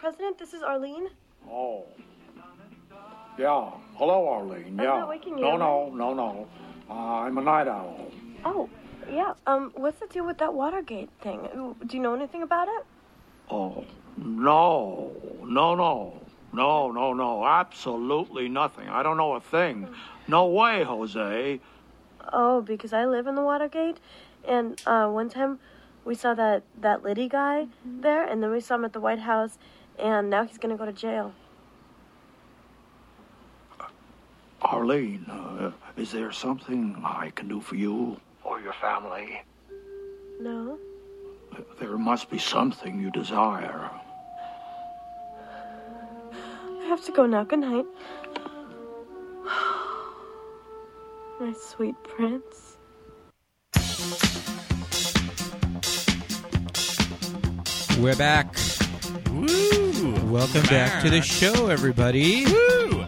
President, this is Arlene. Oh. Yeah. Hello, Arlene. I'm yeah. not waking you, no, no, no, no. Uh, I'm a night owl. Oh, yeah. Um, what's the deal with that Watergate thing? Do you know anything about it? Oh, no, no, no, no, no, no. Absolutely nothing. I don't know a thing. No way, Jose. Oh, because I live in the Watergate, and uh, one time we saw that that Liddy guy there, and then we saw him at the White House, and now he's gonna go to jail. Arlene, uh, is there something I can do for you or your family? No. There must be something you desire. I have to go now. Good night. My sweet prince. We're back. Woo! Welcome back to the show, everybody. Woo!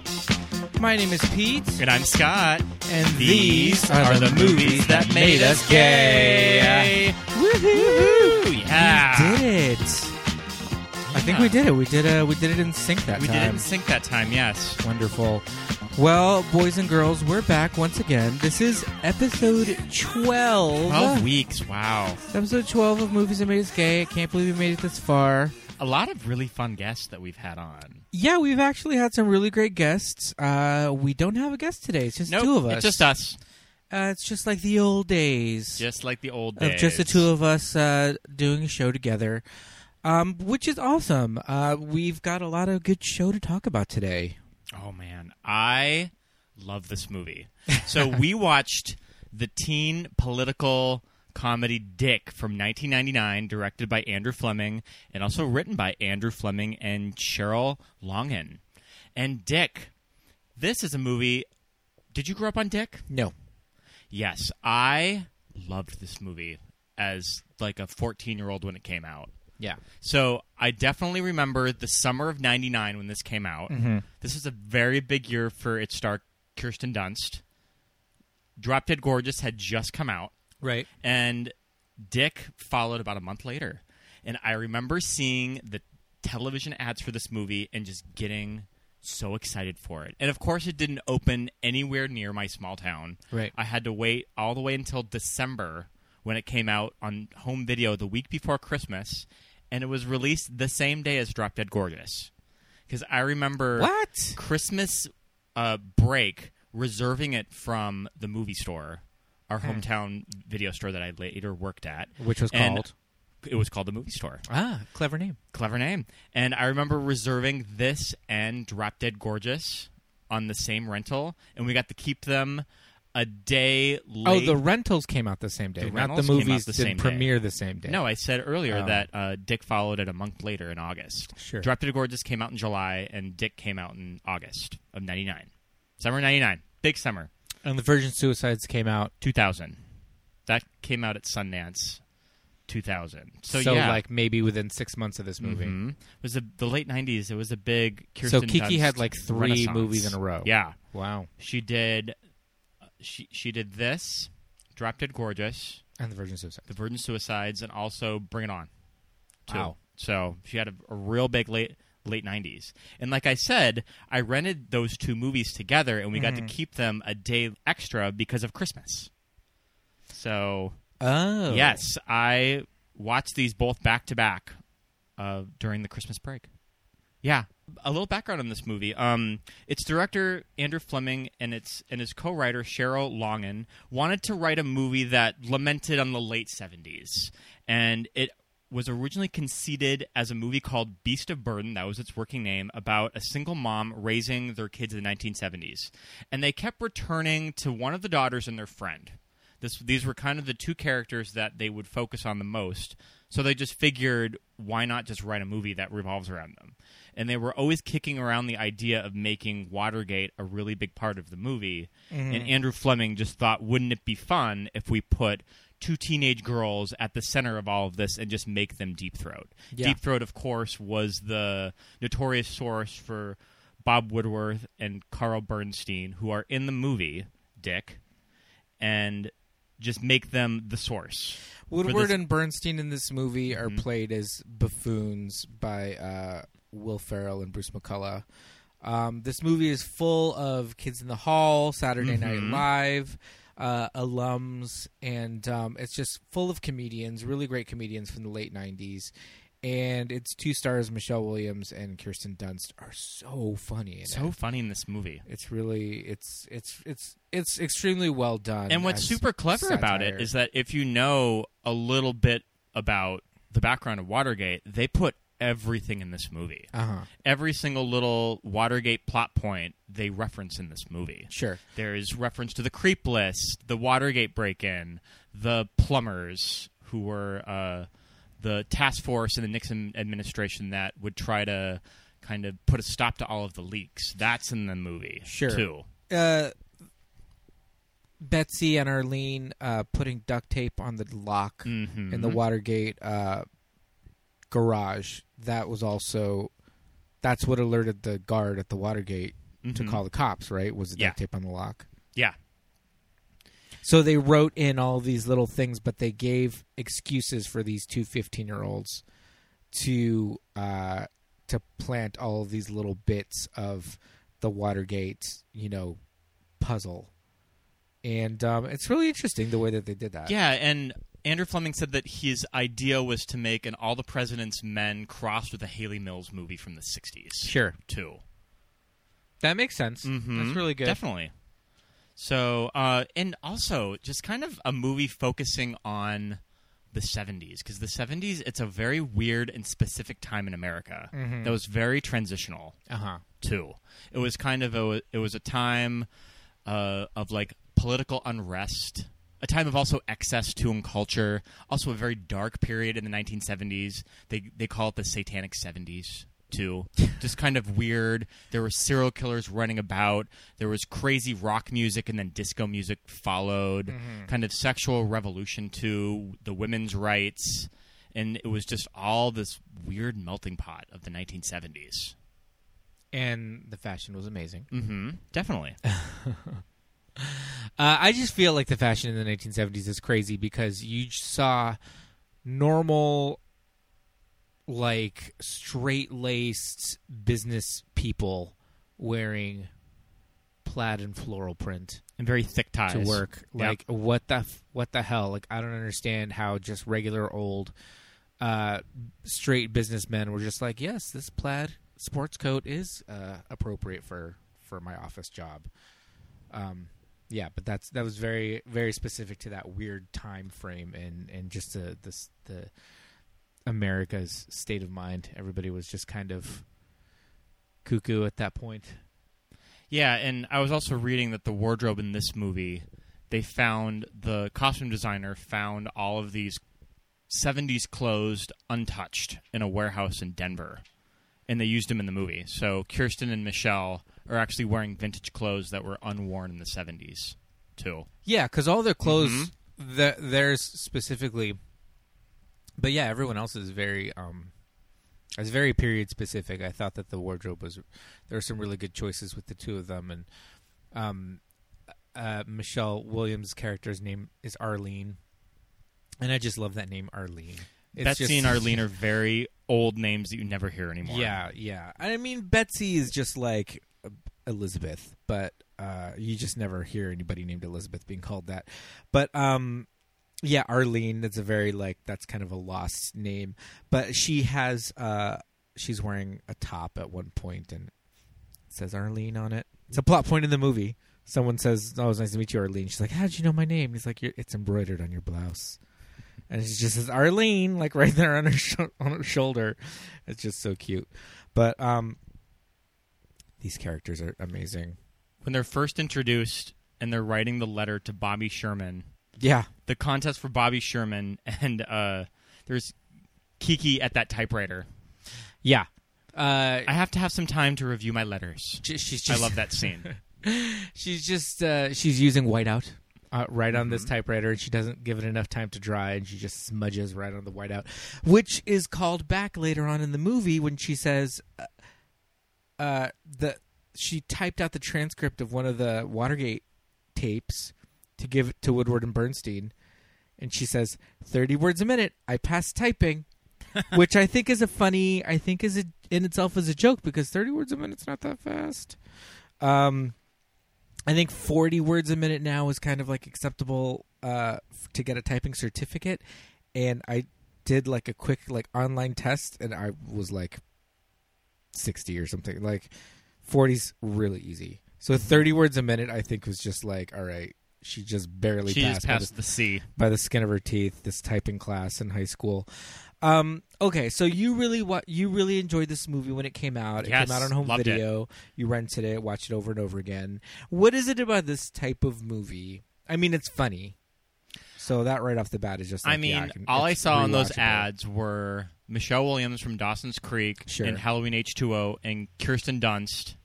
My name is Pete, And I'm Scott. and These are the movies that made us gay. Woohoo! Yeah. We did it. I think we did it. We did. Uh, we did it in sync that time. We time. did it in sync that time, yes. Wonderful. Well, boys and girls, we're back once again. This is episode 12. 12 weeks, wow. Episode 12 of Movies That Made Us Gay. I can't believe we made it this far. A lot of really fun guests that we've had on. Yeah, we've actually had some really great guests. Uh, we don't have a guest today. It's just Nope, two of us. It's just us. Uh, it's just like the old days Just like the old days. of just the two of us uh, doing a show together, um, which is awesome. Uh, we've got a lot of good show to talk about today. Oh man, I love this movie. So we watched the teen political comedy Dick from 1999, directed by Andrew Fleming and also written by Andrew Fleming and Sheryl Longin. And Dick, this is a movie. Did you grow up on Dick? No. Yes, I loved this movie as like a 14 year old when it came out. Yeah. So I definitely remember the summer of '99 when this came out. Mm-hmm. This is a very big year for its star Kirsten Dunst. Drop Dead Gorgeous had just come out, Right. and Dick followed about a month later. And I remember seeing the television ads for this movie and just getting so excited for it. And of course, it didn't open anywhere near my small town. Right. I had to wait all the way until December when it came out on home video the week before Christmas, and it was released the same day as Drop Dead Gorgeous. Because I remember What? Christmas uh, break reserving it from the movie store, our hometown video store that I later worked at, Which was And called? It was called the movie store. Ah, clever name. Clever name. And I remember reserving this and Drop Dead Gorgeous on the same rental, and we got to keep them a day Oh, the rentals came out the same day, The not the rentals came out movies the didn't same day. premiere the same day. No, I said earlier Oh. that uh, Dick followed it a month later in August. Sure. Drop Dead Gorgeous came out in July, and Dick came out in August of '99. Summer '99, big summer. And the Virgin Suicides came out. 2000. That came out at Sundance. 2000. So, So, yeah, like maybe within six months of this movie. Mhm. it was a, the late '90s. It was a big. Kirsten So Kiki Dunst had, like, three renaissance. movies in a row. Yeah, Wow. she did. uh, She she did this, Drop Dead Gorgeous, And the Virgin Suicides. The Virgin Suicides, and also Bring It On. too. Wow. So she had a, a real big late late '90s. And like I said, I rented those two movies together, and we got Mm-hmm. to keep them a day extra because of Christmas. So Oh. yes, I watched these both back to back uh, during the Christmas break. Yeah, a little background on this movie. Um, its director Andrew Fleming and its and his co-writer Sheryl Longin wanted to write a movie that lamented on the late '70s, and it was originally conceived as a movie called Beast of Burden. That was its working name about a single mom raising their kids in the 1970s, and they kept returning to one of the daughters and their friend. This, these were kind of the two characters that they would focus on the most. So they just figured, why not just write a movie that revolves around them? And they were always kicking around the idea of making Watergate a really big part of the movie. Mm-hmm. And Andrew Fleming just thought, wouldn't it be fun if we put two teenage girls at the center of all of this and just make them Deep Throat? Yeah. Deep Throat, of course, was the notorious source for Bob Woodward and Carl Bernstein, who are in the movie Dick, and just make them the source. Woodward and Bernstein in this movie are played as buffoons by uh, Will Ferrell and Bruce McCulloch. Um, this movie is full of Kids in the Hall, Saturday Night Mhm. Live, uh, alums, and um, it's just full of comedians, really great comedians from the late '90s. And its two stars, Michelle Williams and Kirsten Dunst, are so funny. So it. funny in this movie. It's really it's it's it's it's extremely well done. And what's super clever about it is that if you know a little bit about the background of Watergate, they put everything in this movie. uh-huh. Every single little Watergate plot point they reference in this movie. Sure. There's reference to the creep list, the Watergate break-in, the plumbers who were uh, the task force in the Nixon administration that would try to kind of put a stop to all of the leaks. That's in the movie, Sure. too. Uh, Betsy and Arlene uh, putting duct tape on the lock Mhm. in the Watergate uh, garage. That was also that's what alerted the guard at the Watergate to Mhm. call the cops. Right? Was the Yeah. duct tape on the lock? Yeah. So they wrote in all these little things, but they gave excuses for these two 15 year olds to uh, to plant all of these little bits of the Watergate, you know, puzzle. And um, it's really interesting the way that they did that. Yeah, and Andrew Fleming said that his idea was to make an All the President's Men crossed with a Hayley Mills movie from the 60s, Sure. too. That makes sense. Mhm. That's really good. Definitely. So, uh, and also just kind of a movie focusing on the 70s because the 70s it's a very weird and specific time in America Mhm. that was very transitional Uh huh. too. It was kind of a it was a time uh, of like political unrest, a time of also excess to in culture, also a very dark period in the 1970s. They they call it the Satanic 70s too. Just kind of weird. There were serial killers running about. There was crazy rock music and then disco music followed. Kind of sexual revolution too, the women's rights. And it was just all this weird melting pot of the 1970s. And the fashion was amazing. Mm-hmm. Definitely. Uh, I just feel like the fashion in the 1970s is crazy because you saw normal, like straight laced business people wearing plaid and floral print and very thick ties to work. Yep. Like what the f- what the hell? Like I don't understand how just regular old uh, straight businessmen were just like, yes, this plaid sports coat is uh, appropriate for for my office job. Um, yeah, but that's that was very very specific to that weird time frame and and just the this the America's state of mind. Everybody was just kind of cuckoo at that point. Yeah, and I was also reading that the wardrobe in this movie, they found the costume designer found all of these 70s clothes untouched in a warehouse in Denver. And they used them in the movie. So Kirsten and Michelle are actually wearing vintage clothes that were unworn in the 70s, too. Yeah, because all their clothes, Mm-hmm. the, theirs specifically, but yeah, everyone else is very, um, is very period specific. I thought that the wardrobe was there were some really good choices with the two of them, and um, uh, Michelle Williams' character's name is Arlene, and I just love that name, Arlene. It's Betsy just- and Arlene are very old names that you never hear anymore. Yeah, yeah. I mean, Betsy is just like Elizabeth, but uh, you just never hear anybody named Elizabeth being called that. But um, yeah, Arlene. That's a very like that's kind of a lost name. But she has uh, she's wearing a top at one point and says Arlene on it. It's a plot point in the movie. Someone says, "Oh, it was nice to meet you, Arlene." She's like, "How did you know my name?" He's like, "It's embroidered on your blouse." and she just says Arlene like right there on her sh- on her shoulder. It's just so cute. But um these characters are amazing. When they're first introduced and they're writing the letter to Bobby Sherman, Yeah. the contest for Bobby Sherman, and uh, there's Kiki at that typewriter. Yeah. Uh I have to have some time to review my letters. j- she's I love that scene. she's just uh she's using whiteout uh, right on this typewriter and she doesn't give it enough time to dry and she just smudges right on the whiteout which is called back later on in the movie when she says uh, the she typed out the transcript of one of the Watergate tapes to give to Woodward and Bernstein and she says 30 words a minute I passed typing which I think is a funny. I think is a, in itself is a joke because thirty words a minute's not that fast. Um, I think forty words a minute now is kind of like acceptable uh, f- to get a typing certificate, and I did like a quick like online test, and I was like sixty or something. Like 40's really easy. So thirty words a minute, I think was just like all right. She just barely She passed, just by the- the C. by the skin of her teeth this typing class in high school um okay so you really what you really enjoyed this movie when it came out it came out on home loved it. video you rented it watched it over and over again what is it about this type of movie i mean it's funny so that right off the bat is just like, I mean, yeah, can- all I saw on those ads were Michelle Williams from Dawson's Creek Sure. and Halloween H2O and Kirsten Dunst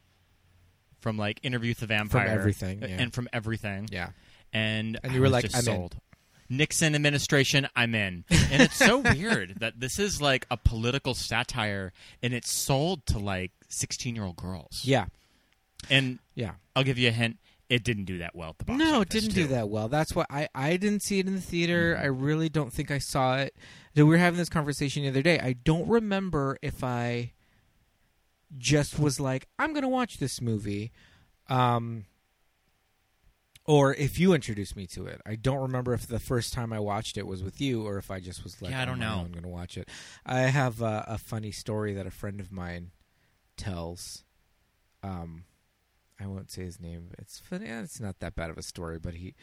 from like Interview with the Vampire. From everything, yeah. And from everything. yeah And, And I you were like, "I'm in." Nixon administration, I'm in. And it's so weird that this is like a political satire and it's sold to like 16 year old girls. yeah And yeah I'll give you a hint. It didn't do that well at the box No, it didn't too. do that well. That's why I, I didn't see it in the theater. Mm-hmm. I really don't think I saw it. We were having this conversation the other day. I don't remember if I just was like, I'm going to watch this movie. Um, or if you introduced me to it. I don't remember if the first time I watched it was with you or if I just was like, Yeah, I don't know. I'm going to watch it. I have a, a funny story that a friend of mine tells. Um, I won't say his name. It's funny. eh, It's not that bad of a story, but he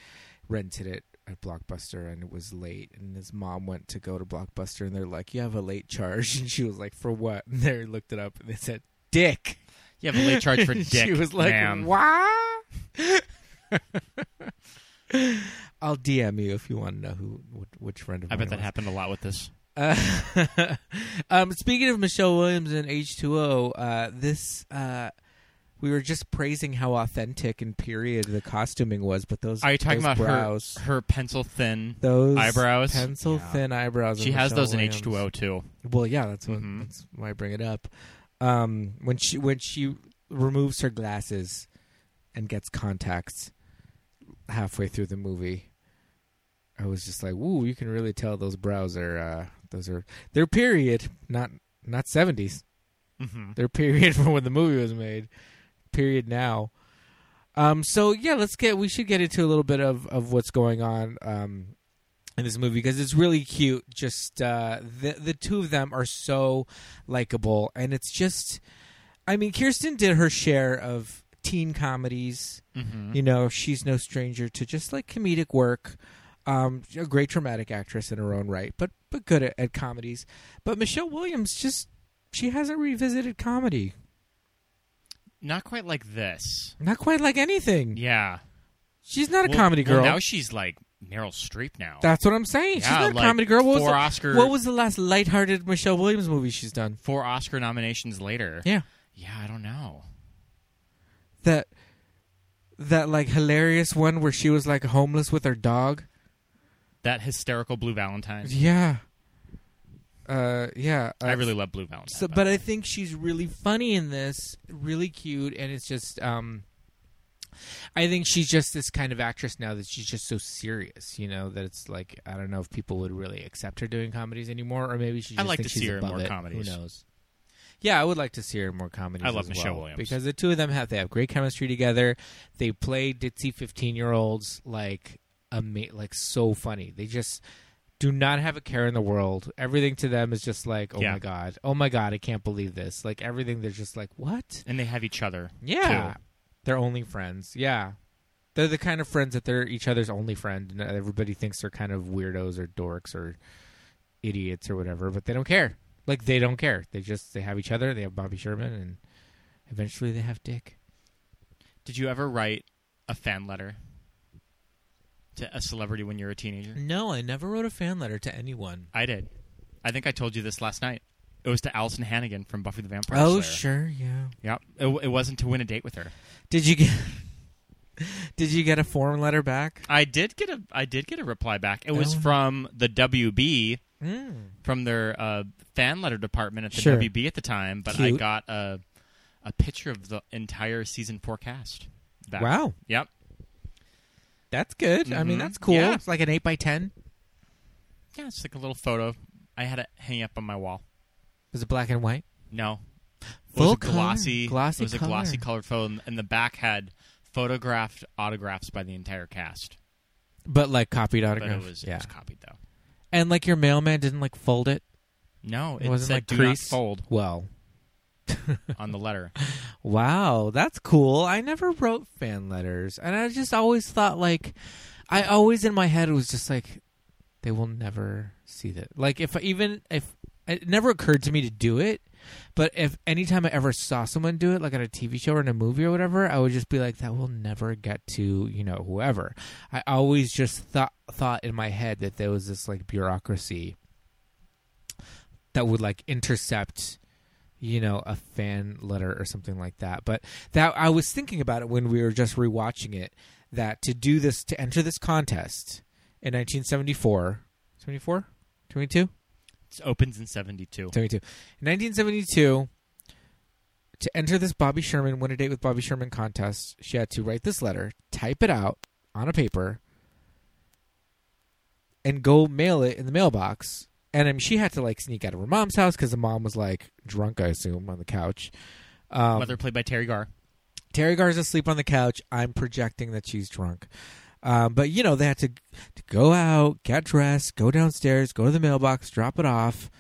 rented it at Blockbuster and it was late. And his mom went to go to Blockbuster and they're like, "You have a late charge." And she was like, "For what?" And they looked it up and they said, "Dick." You have a late charge for dick. she was like, ma'am. "What?" I'll DM you if you want to know who which, friend of I mine bet that was. happened a lot with this. Uh, um, speaking of Michelle Williams and H2O, uh, this uh, we were just praising how authentic and period the costuming was, but those Are you talking those about brows, her her pencil thin? those eyebrows? pencil Yeah. thin eyebrows? She has Michelle those in H2O too. Well, yeah, that's what, Mhm. that's why I bring it up. Um, when she when she removes her glasses and gets contacts halfway through the movie, I was just like, "Ooh, you can really tell those brows are uh, those are they're period, not not seventies. Mm-hmm. They're period from when the movie was made. Period now." Um, so yeah, let's get we should get into a little bit of of what's going on um, in this movie because it's really cute. Just uh, the the two of them are so likable, and it's just, I mean, Kirsten did her share of teen comedies. Mm-hmm. You know, she's no stranger to just like comedic work. Um, a great dramatic actress in her own right, but but good at, at comedies. But Michelle Williams just she hasn't revisited comedy. Not quite like this. Not quite like anything. Yeah. She's not a Well- comedy well, girl. now she's like Meryl Streep now. That's what I'm saying. she's Yeah, not a like comedy girl. What was, four the, Oscar- what was the last lighthearted Michelle Williams movie she's done? Four Oscar nominations later. Yeah. Yeah, I don't know. That that like hilarious one where she was like homeless with her dog. That hysterical Blue Valentine. Yeah. Uh yeah. Uh, I really love Blue Valentine. So, but I think she's really funny in this, really cute, and it's just. um I think she's just this kind of actress now that she's just so serious, you know, that it's like I don't know if people would really accept her doing comedies anymore, or maybe she. I'd like to see her in more it. comedies. Who knows? Yeah, I would like to see her in more comedies. I love Michelle well, Williams. because the two of them have they have great chemistry together. They play ditzy fifteen year olds like ama- like so funny. They just do not have a care in the world. Everything to them is just like, oh Yeah. my god, oh my god, I can't believe this. Like everything, they're just like, what? and they have each other. Yeah, too. they're only friends. Yeah, they're the kind of friends that they're each other's only friend, and everybody thinks they're kind of weirdos or dorks or idiots or whatever, but they don't care. Like they don't care. They just they have each other. They have Bobby Sherman, and eventually they have Dick. Did you ever write a fan letter to a celebrity when you're a teenager? No, I never wrote a fan letter to anyone. I did. I think I told you this last night. It was to Alyson Hannigan from Buffy the Vampire Slayer. Oh, Slayer. sure, yeah. Yep. It, it wasn't to win a date with her. Did you get? Did you get a form letter back? I did get a I did get a reply back. It was Oh. from the WB Mm. from their uh, fan letter department at the Sure. WB at the time, but I Cute. got a a picture of the entire season forecast. Back. Wow, Yep. That's good. I mean, Mhm. that's cool. Yeah. It's like an eight by ten. Yeah, it's like a little photo I had it hanging up on my wall. Was it black and white? No, it Full was a color. glossy, Glossy It was a color. glossy colored photo, and- and the back had photographed autographs by the entire cast. But like copied But autograph. it was, yeah. it was copied though. And like your mailman didn't like fold it. No, it, It wasn't said like "Do crease? not fold" Well, on the letter. wow, that's cool. I never wrote fan letters, and I just always thought like, I always in my head was just like, they will never see that. Like if even if it never occurred to me to do it, but if anytime I ever saw someone do it, like on a TV show or in a movie or whatever, I would just be like, that will never get to you know whoever. I always just thought thought in my head that there was this like bureaucracy that would like intercept you know a fan letter or something like that. But that i was thinking about it when we were just rewatching it that to do this to enter this contest in 1974 74 22 It opens in '72. 72 in 1972 to enter this bobby sherman win a date with bobby sherman contest she had to write this letter type it out on a paper and go mail it in the mailbox and I mean, she had to like sneak out of her mom's house because the mom was like drunk, I assume, on the couch. Um, Mother played by Teri Garr. Teri Garr's asleep on the couch. I'm projecting that she's drunk. Um, but you know, they had to, to go out, get dressed, go downstairs, go to the mailbox, drop it off,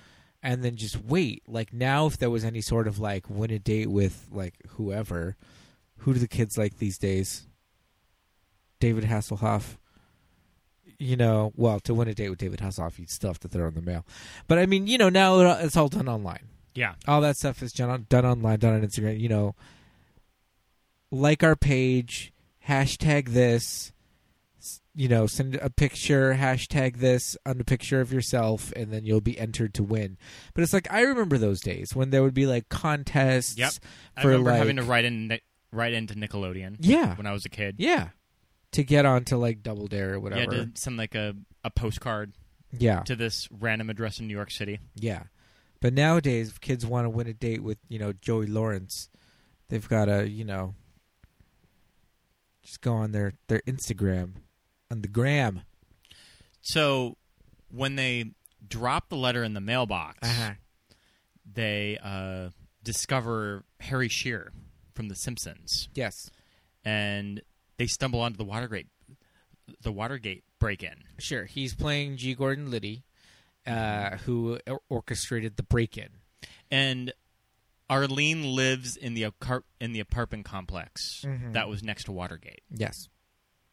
and then just wait. Like now, if there was any sort of like win a date with like whoever, who do the kids like these days? David Hasselhoff. You know, well, to win a date with David Hasselhoff, you'd still have to throw in the mail. But I mean, you know, now it's all done online Yeah, all that stuff is done, done online, done on Instagram. You know, like our page, hashtag this, you know, send a picture, hashtag this on a picture of yourself, and then you'll be entered to win. But it's like I remember those days when there would be like contests. Yep. I For remember like, having to write in write into Nickelodeon. Yeah. when I was a kid. yeah, to get onto like Double Dare or whatever. Yeah, to send like a, a postcard yeah, to this random address in New York City. yeah. But nowadays, if kids want to win a date with you know Joey Lawrence, they've got to you know just go on their their Instagram, on the gram. So when they drop the letter in the mailbox, Uh-huh. they uh, discover Harry Shearer from The Simpsons, Yes, and they stumble onto the Watergate the Watergate break-in. sure. He's playing G. Gordon Liddy, uh, who or- orchestrated the break-in. and Arlene lives in the apart- in the apartment complex Mhm. that was next to Watergate. Yes.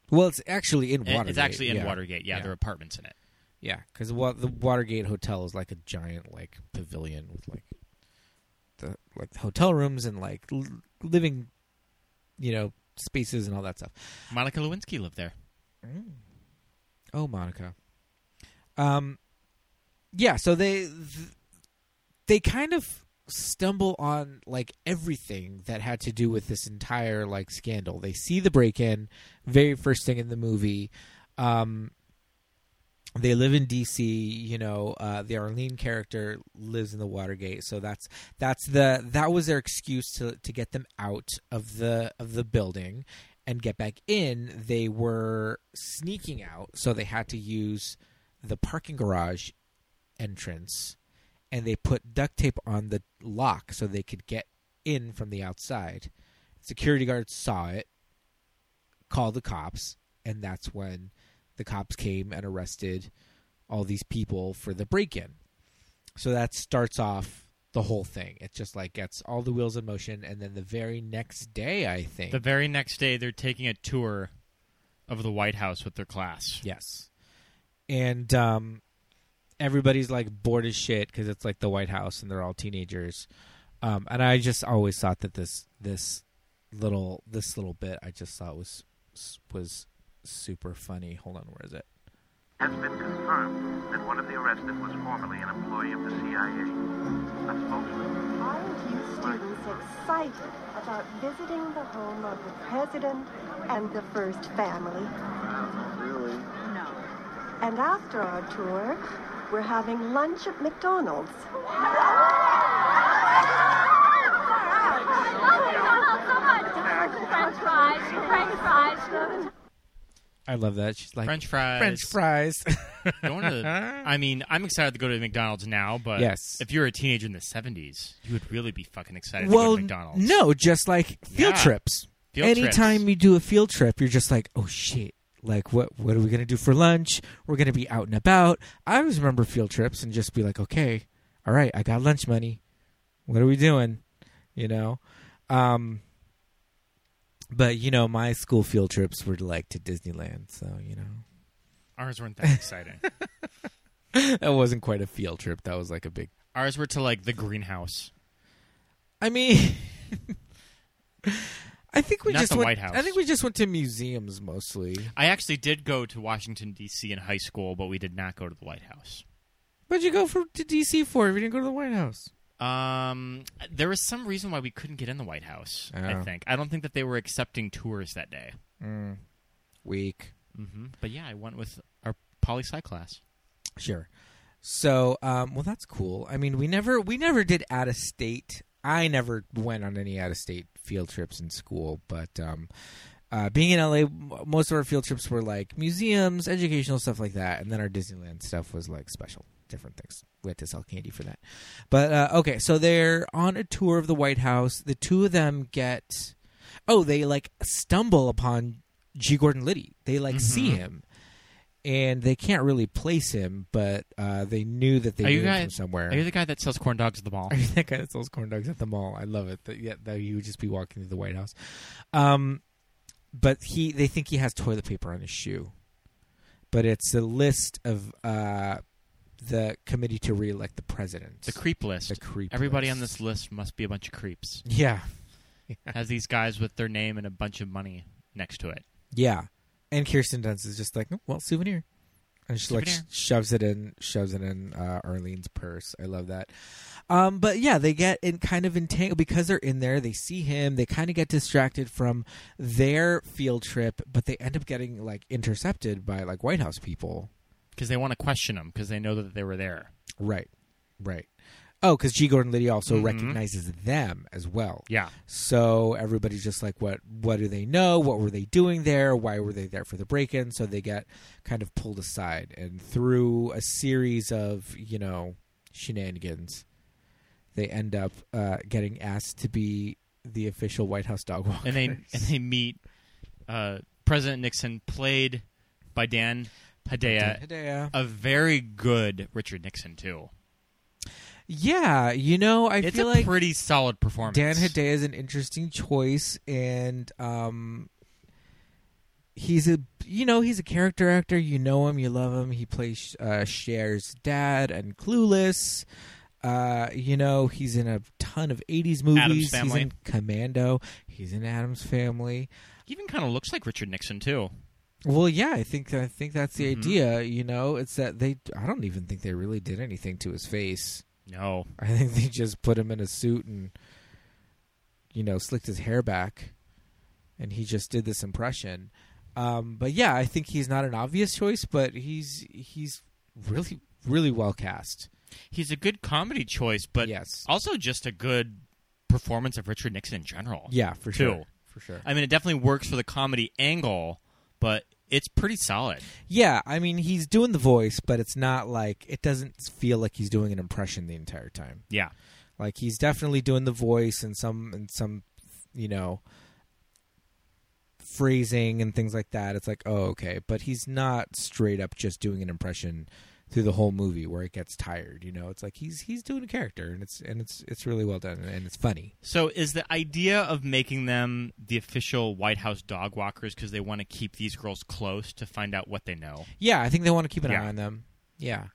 Well, it's actually in Watergate. It's actually in yeah. Watergate. Yeah, Yeah. there are apartments in it. Yeah, because the Watergate Hotel is like a giant like pavilion with like the like hotel rooms and like l- living, you know, spaces and all that stuff. Monica Lewinsky lived there. Oh, Monica. Um, yeah. So they th- they kind of stumble on like everything that had to do with this entire like scandal. They see the break-in, very first thing in the movie. Um, they live in DC. You know, uh, the Arlene character lives in the Watergate, so that's that's the that was their excuse to to get them out of the of the building and get back in. They were sneaking out, so they had to use the parking garage entrance, and they put duct tape on the lock so they could get in from the outside. Security guards saw it, called the cops, and that's when the cops came and arrested all these people for the break-in. So that starts off the whole thing. It just like gets all the wheels in motion, and then the very next day, I think, The very next day, they're taking a tour of the White House with their class. Yes. And um, everybody's like bored as shit because it's like the White House and they're all teenagers. Um, and I just always thought that this this little this little bit I just thought was was super funny. Hold on, where is it? has been confirmed that one of the arrested was formerly an employee of the CIA. A spokesman. Aren't you students excited about visiting the home of the president and the first family? Really? No. And after our tour, we're having lunch at McDonald's. French fries, French fries. I love that. She's like French fries. French fries. Going to, I mean, I'm excited to go to McDonald's now, but Yes. if you were a teenager in the 70s, you would really be fucking excited to go well, to McDonald's. no, just like field Yeah. trips. Field Anytime trips. you do a field trip, you're just like, oh shit. Like what? What are we gonna do for lunch? We're gonna be out and about. I always remember field trips and just be like, okay, all right, I got lunch money. What are we doing? You know, um, but you know, my school field trips were like to Disneyland, so you know, Ours weren't that exciting. that wasn't quite a field trip. That was like a big. Ours were to like the greenhouse. I mean, I think we Not just the went. White House. I think we just went to museums mostly. I actually did go to Washington D.C. in high school, but we did not go to the White House. What'd you go for to DC for if you didn't go to the White House? Um, there was some reason why we couldn't get in the White House. I Oh. think I don't think that they were accepting tours that day. Mm, weak. hmm But yeah, I went with our poli sci class. Sure. So, um, well, that's cool. I mean, we never we never did out of state. I never went on any out of state field trips in school, but um, uh, being in LA, most of our field trips were like museums, educational stuff like that, and then our Disneyland stuff was like special, different things. We had to sell candy for that. But uh, okay, so they're on a tour of the White House. The two of them get, oh, they like stumble upon G. Gordon Liddy. They like see Mhm. him. And they can't really place him, but uh, they knew that they Are knew you him somewhere. Are you the guy that sells corn dogs at the mall? Are you that guy that sells corn dogs at the mall? I love it. That yeah, that you would just be walking through the White House. Um, but he, they think he has toilet paper on his shoe, but it's a list of uh, the committee to reelect the president. The creep list. The creep. Everybody list. on this list must be a bunch of creeps. Yeah, Has these guys with their name and a bunch of money next to it. yeah. And Kirsten Dunst is just like, oh, well, souvenir, and she like Souvenir. sh- shoves it in, shoves it in uh, Arlene's purse. I love that. Um, but yeah, they get in kind of entangled because they're in there. They see him. They kind of get distracted from their field trip, but they end up getting like intercepted by like White House people. Because they want to question them because they know that they were there. Right, right. Oh, because G. Gordon Liddy also Mhm. recognizes them as well. Yeah. So everybody's just like, what? What do they know? What were they doing there? Why were they there for the break-in? So they get kind of pulled aside, and through a series of you know shenanigans, they end up uh, getting asked to be the official White House dog walker. And they and they meet uh, President Nixon, played by Dan Hedaya, Hedaya. a very good Richard Nixon too. Yeah, you know, I it's feel a like pretty solid performance. Dan Hedaya is an interesting choice, and um, he's a you know he's a character actor. You know him, you love him. He plays uh, Cher's dad and Clueless. Uh, you know he's in a ton of '80s movies. He's Family. in Commando. He's in Addams Family. He even kind of looks like Richard Nixon too. Well, yeah, I think I think that's the Mhm. idea. You know, it's that they. I don't even think they really did anything to his face. No, I think they just put him in a suit and, you know, slicked his hair back, and he just did this impression. Um, but yeah, I think he's not an obvious choice, but he's he's really really well cast. he's a good comedy choice, but yes, also just a good performance of Richard Nixon in general. yeah, for too. sure, for sure. I mean, it definitely works for the comedy angle, but it's pretty solid. Yeah, I mean, he's doing the voice, but it's not like it doesn't feel like he's doing an impression the entire time. Yeah. Like he's definitely doing the voice and some and some, you know, phrasing and things like that. It's like, oh, okay, but he's not straight up just doing an impression through the whole movie where it gets tired. You know, it's like he's he's doing a character and it's and it's it's really well done and it's funny. So is the idea of making them the official White House dog walkers because they want to keep these girls close to find out what they know? Yeah, I think they want to keep an Yeah. eye on them. Yeah.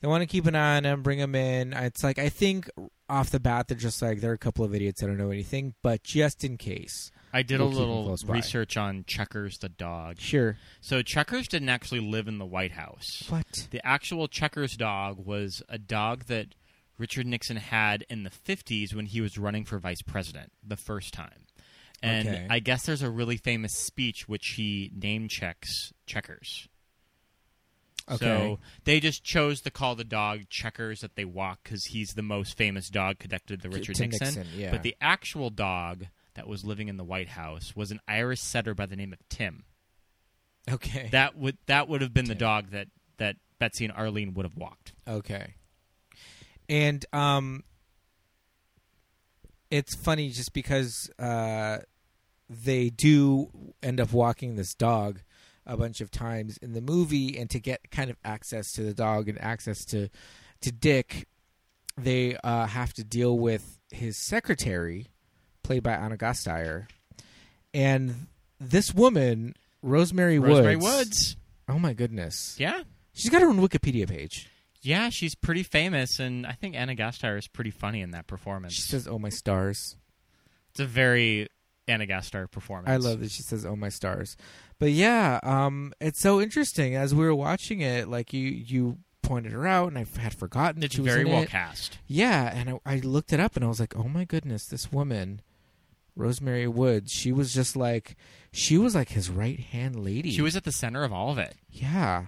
They want to keep an eye on them, bring them in. It's like I think off the bat they're just like they're a couple of idiots that don't know anything, but just in case. I did We'll a little by. research on Checkers the dog. Sure. So Checkers didn't actually live in the White House. What? The actual Checkers dog was a dog that Richard Nixon had in the 50s when he was running for vice president the first time. And Okay. I guess there's a really famous speech which he name checks Checkers. Okay. So they just chose to call the dog Checkers that they walk because he's the most famous dog connected to Richard to Nixon. Nixon, yeah. But the actual dog that was living in the White House was an Irish setter by the name of Tim. Okay. That would that would have been the dog that that Betsy and Arlene would have walked. Okay. And um it's funny just because uh they do end up walking this dog a bunch of times in the movie and to get kind of access to the dog and access to to Dick they uh have to deal with his secretary played by Anna Gasteyer and this woman Rose Mary Woods Rose Mary Woods. Oh my goodness. Yeah. She's got her own Wikipedia page. Yeah, she's pretty famous, and I think Anna Gasteyer is pretty funny in that performance. She says, "Oh my stars." it's a very Anna Gasteyer performance. I love that she says, "Oh my stars." But yeah, um, it's so interesting as we were watching it. Like you, you pointed her out, and I had forgotten that It's she was very in well it. cast. Yeah, and I, I looked it up, and I was like, "Oh my goodness, this woman, Rose Mary Woods. She was just like, she was like his right hand lady. She was at the center of all of it. yeah,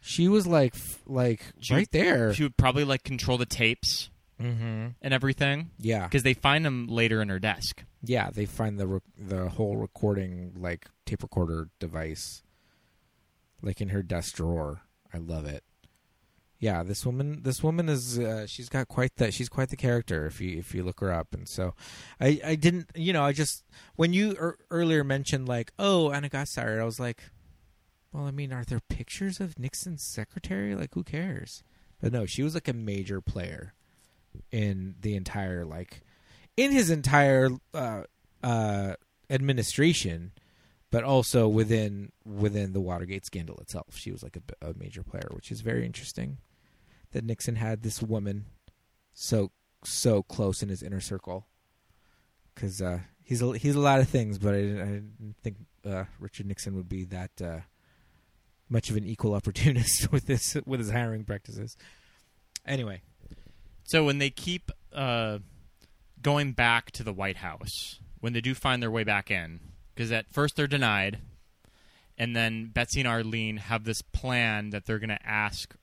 she was like, f- like She- right there. She would probably like control the tapes mm-hmm. and everything Yeah, because they find them later in her desk. Yeah, they find the re- the whole recording like tape recorder device like in her desk drawer. I love it. Yeah, this woman this woman is uh, she's got quite that she's quite the character if you if you look her up and so I I didn't you know I just when you er, earlier mentioned like oh Anna Gasteyer I was like well I mean are there pictures of Nixon's secretary like who cares but no she was like a major player in the entire like in his entire uh, uh, administration, but also within within the Watergate scandal itself. She was like a, a major player, which is very interesting. That Nixon had this woman so so close in his inner circle, because uh, he's a, he's a lot of things, but I didn't, I didn't think uh, Richard Nixon would be that uh, much of an equal opportunist with this with his hiring practices. Anyway, So when they keep uh, going back to the White House, when they do find their way back in, because at first they're denied, and then Betsy and Arlene have this plan that they're going to ask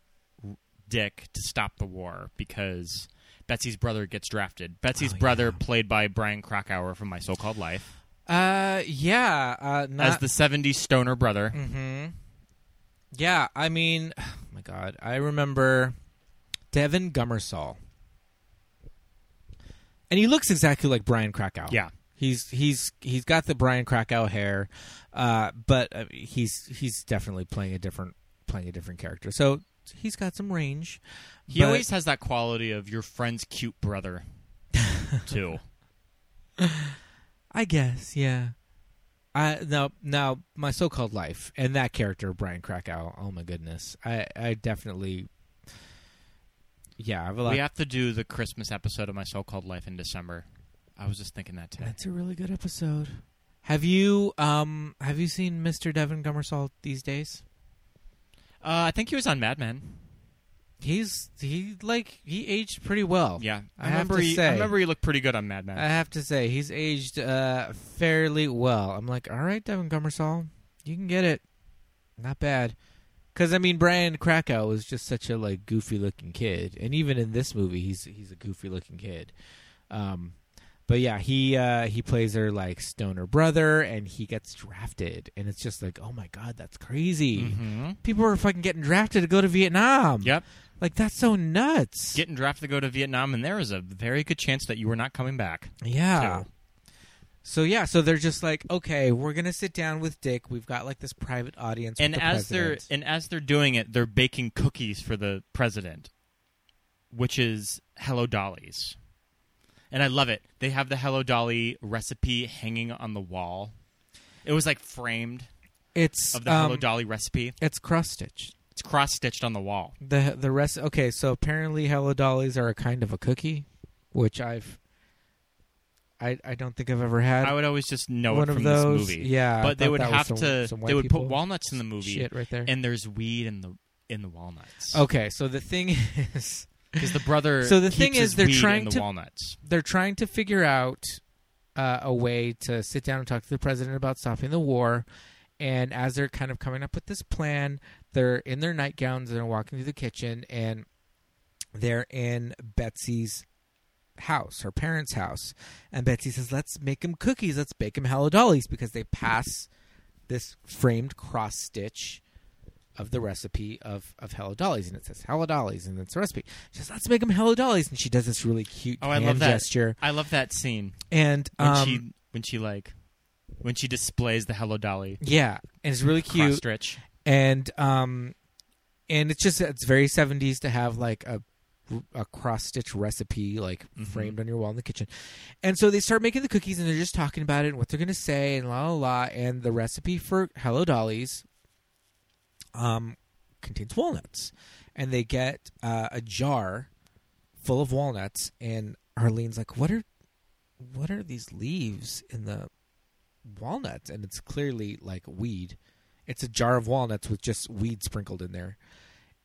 Dick to stop the war because Betsy's brother gets drafted. Betsy's Oh, brother, yeah. played by Brian Krakow from My So-Called Life, uh, yeah, uh, not, as the '70s stoner brother. Mm-hmm. Yeah, I mean, oh my God, I remember Devon Gummersall, and he looks exactly like Brian Krakow. Yeah. he's he's he's got the Brian Krakow hair, uh, but uh, he's he's definitely playing a different playing a different character. So he's got some range. He but- always has that quality of your friend's cute brother, too. I guess, yeah. I now now my so-called life and that character Brian Krakow. Oh my goodness, I I definitely, yeah, I have a lot. We have to do the Christmas episode of My So-Called Life in December. I was just thinking that today. That's a really good episode. Have you um have you seen Mr. Devon Gummersall these days? Uh, I think he was on Mad Men. He's he like he aged pretty well. Yeah, I, I have remember. to he, say- I remember he looked pretty good on Mad Men. I have to say he's aged uh fairly well. I'm like, all right, Devon Gummersall, you can get it. Not bad. Because I mean, Brian Krakow is just such a like goofy looking kid, and even in this movie, he's he's a goofy looking kid. Um, but yeah, he uh, he plays her like stoner brother, and he gets drafted, and it's just like, oh my god, that's crazy. hmm People are fucking getting drafted to go to Vietnam. Yep, like that's so nuts. getting drafted to go to Vietnam, and there is a very good chance that you were not coming back. Yeah. too. So yeah, so they're just like, okay, we're gonna sit down with Dick. We've got like this private audience, And with the as they're and as they're doing it, they're baking cookies for the president, which is Hello Dollies. And I love it. They have the Hello Dolly recipe hanging on the wall. It was like framed it's of the um, Hello Dolly recipe. It's cross stitched. It's cross stitched on the wall. The the rest. Okay, so apparently Hello Dollies are a kind of a cookie, which I've. I I don't think I've ever had I would always just know one it from of those. this movie. Yeah, but they would have some- to. some They would put walnuts in the movie, Shit, right there. and there's weed in the in the walnuts. okay, so the thing is, because the brother. So the keeps thing is, they're trying in the to- walnuts. they're trying to figure out uh, a way to sit down and talk to the president about stopping the war. And as they're kind of coming up with this plan, they're in their nightgowns and they're walking through the kitchen, and they're in Betsy's house, her parents' house. And Betsy says, "Let's make him cookies. Let's bake him Hello Dollies because they pass this framed cross stitch of the recipe of, of Hello Dollies, and it says Hello Dollies, and it's a recipe. She says, "Let's make them Hello Dollies," and she does this really cute Oh, I hand love that gesture. I love that scene And when um, she when she like when she displays the Hello Dolly yeah, and it's really cute. stitch. and um and it's just it's very 70s to have like a a cross stitch recipe like Mhm. framed on your wall in the kitchen and so they start making the cookies and they're just talking about it and what they're gonna say and la la la and the recipe for hello dollies um contains walnuts. And they get uh, a jar full of walnuts. And arlene's like what are what are these leaves in the walnuts? And it's clearly like weed. It's a jar of walnuts with just weed sprinkled in there.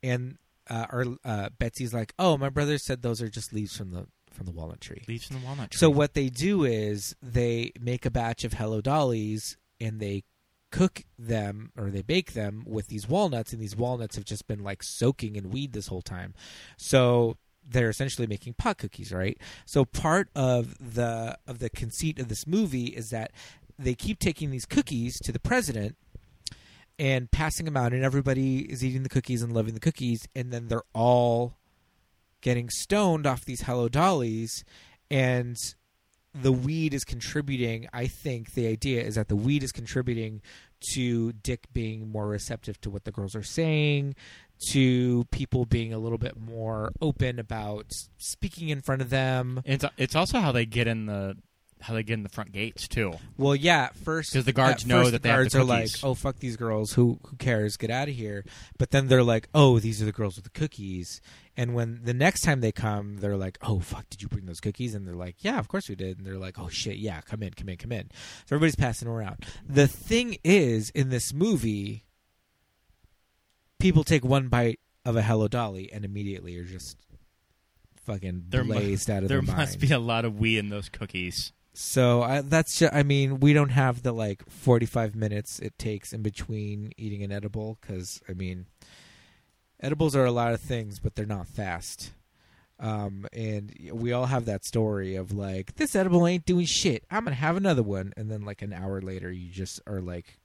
And uh, our uh, betsy's like oh my brother said those are just leaves from the from the walnut tree. Leaves from the walnut tree. so what they do is they make a batch of hello dollies and they cook them or they bake them with these walnuts and these walnuts have just been like soaking in weed this whole time. So they're essentially making pot cookies right? So part of the of the conceit of this movie is that they keep taking these cookies to the president and passing them out and everybody is eating the cookies and loving the cookies and then they're all getting stoned off these hello dollies and the weed is contributing i think the idea is that the weed is contributing to dick being more receptive to what the girls are saying to people being a little bit more open about speaking in front of them. It's it's also how they get in the how they get in the front gates too. well yeah at because the guards know that the guards the are like oh fuck these girls. Who who cares? Get out of here. But then they're like oh these are the girls with the cookies. And when the next time they come they're like oh fuck did you bring those cookies? And they're like yeah of course we did. And they're like oh shit yeah come in come in come in. So everybody's passing them around. The thing is in this movie people take one bite of a hello dolly and immediately are just fucking There mu- blazed out of There their must mind. be a lot of we in those cookies. So I, that's just, I mean we don't have the like 45 minutes it takes in between eating an edible cuz I mean edibles are a lot of things but they're not fast. Um and we all have that story of like this edible ain't doing shit. I'm going to have another one and then like an hour later you just are like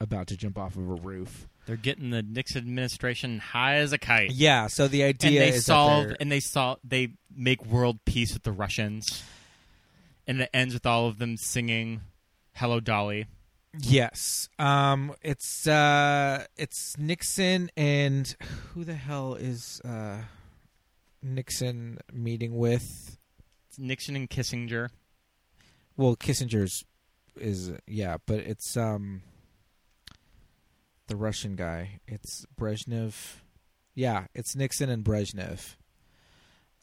about to jump off of a roof. They're getting the Nixon administration high as a kite. Yeah, so the idea and they is solve and they solve they make world peace with the Russians. And it ends with all of them singing Hello Dolly. Yes. Um it's uh it's Nixon and who the hell is uh Nixon meeting with? It's Nixon and Kissinger. Well, Kissinger's is yeah, but it's um the Russian guy. It's Brezhnev. Yeah, it's Nixon and Brezhnev.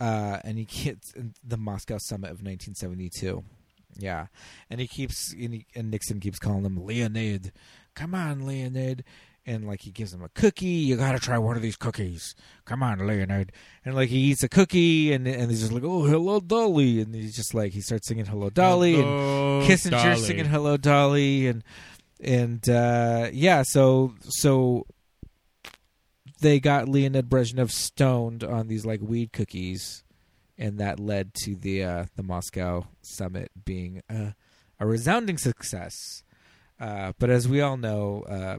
Uh and he gets the Moscow summit of 1972. Yeah. And he keeps and, he, and Nixon keeps calling him Leonid. Come on, Leonid. And like he gives him a cookie. You got to try one of these cookies. Come on, Leonid. And like he eats a cookie and and he's just like, "Oh, hello Dolly." And he's just like he starts singing "Hello Dolly." and Hello, Kissinger Dolly. singing "Hello Dolly" and and uh, yeah, so so they got Leonid Brezhnev stoned on these like weed cookies, and that led to the uh, the Moscow summit being a, a resounding success. Uh, but as we all know, uh,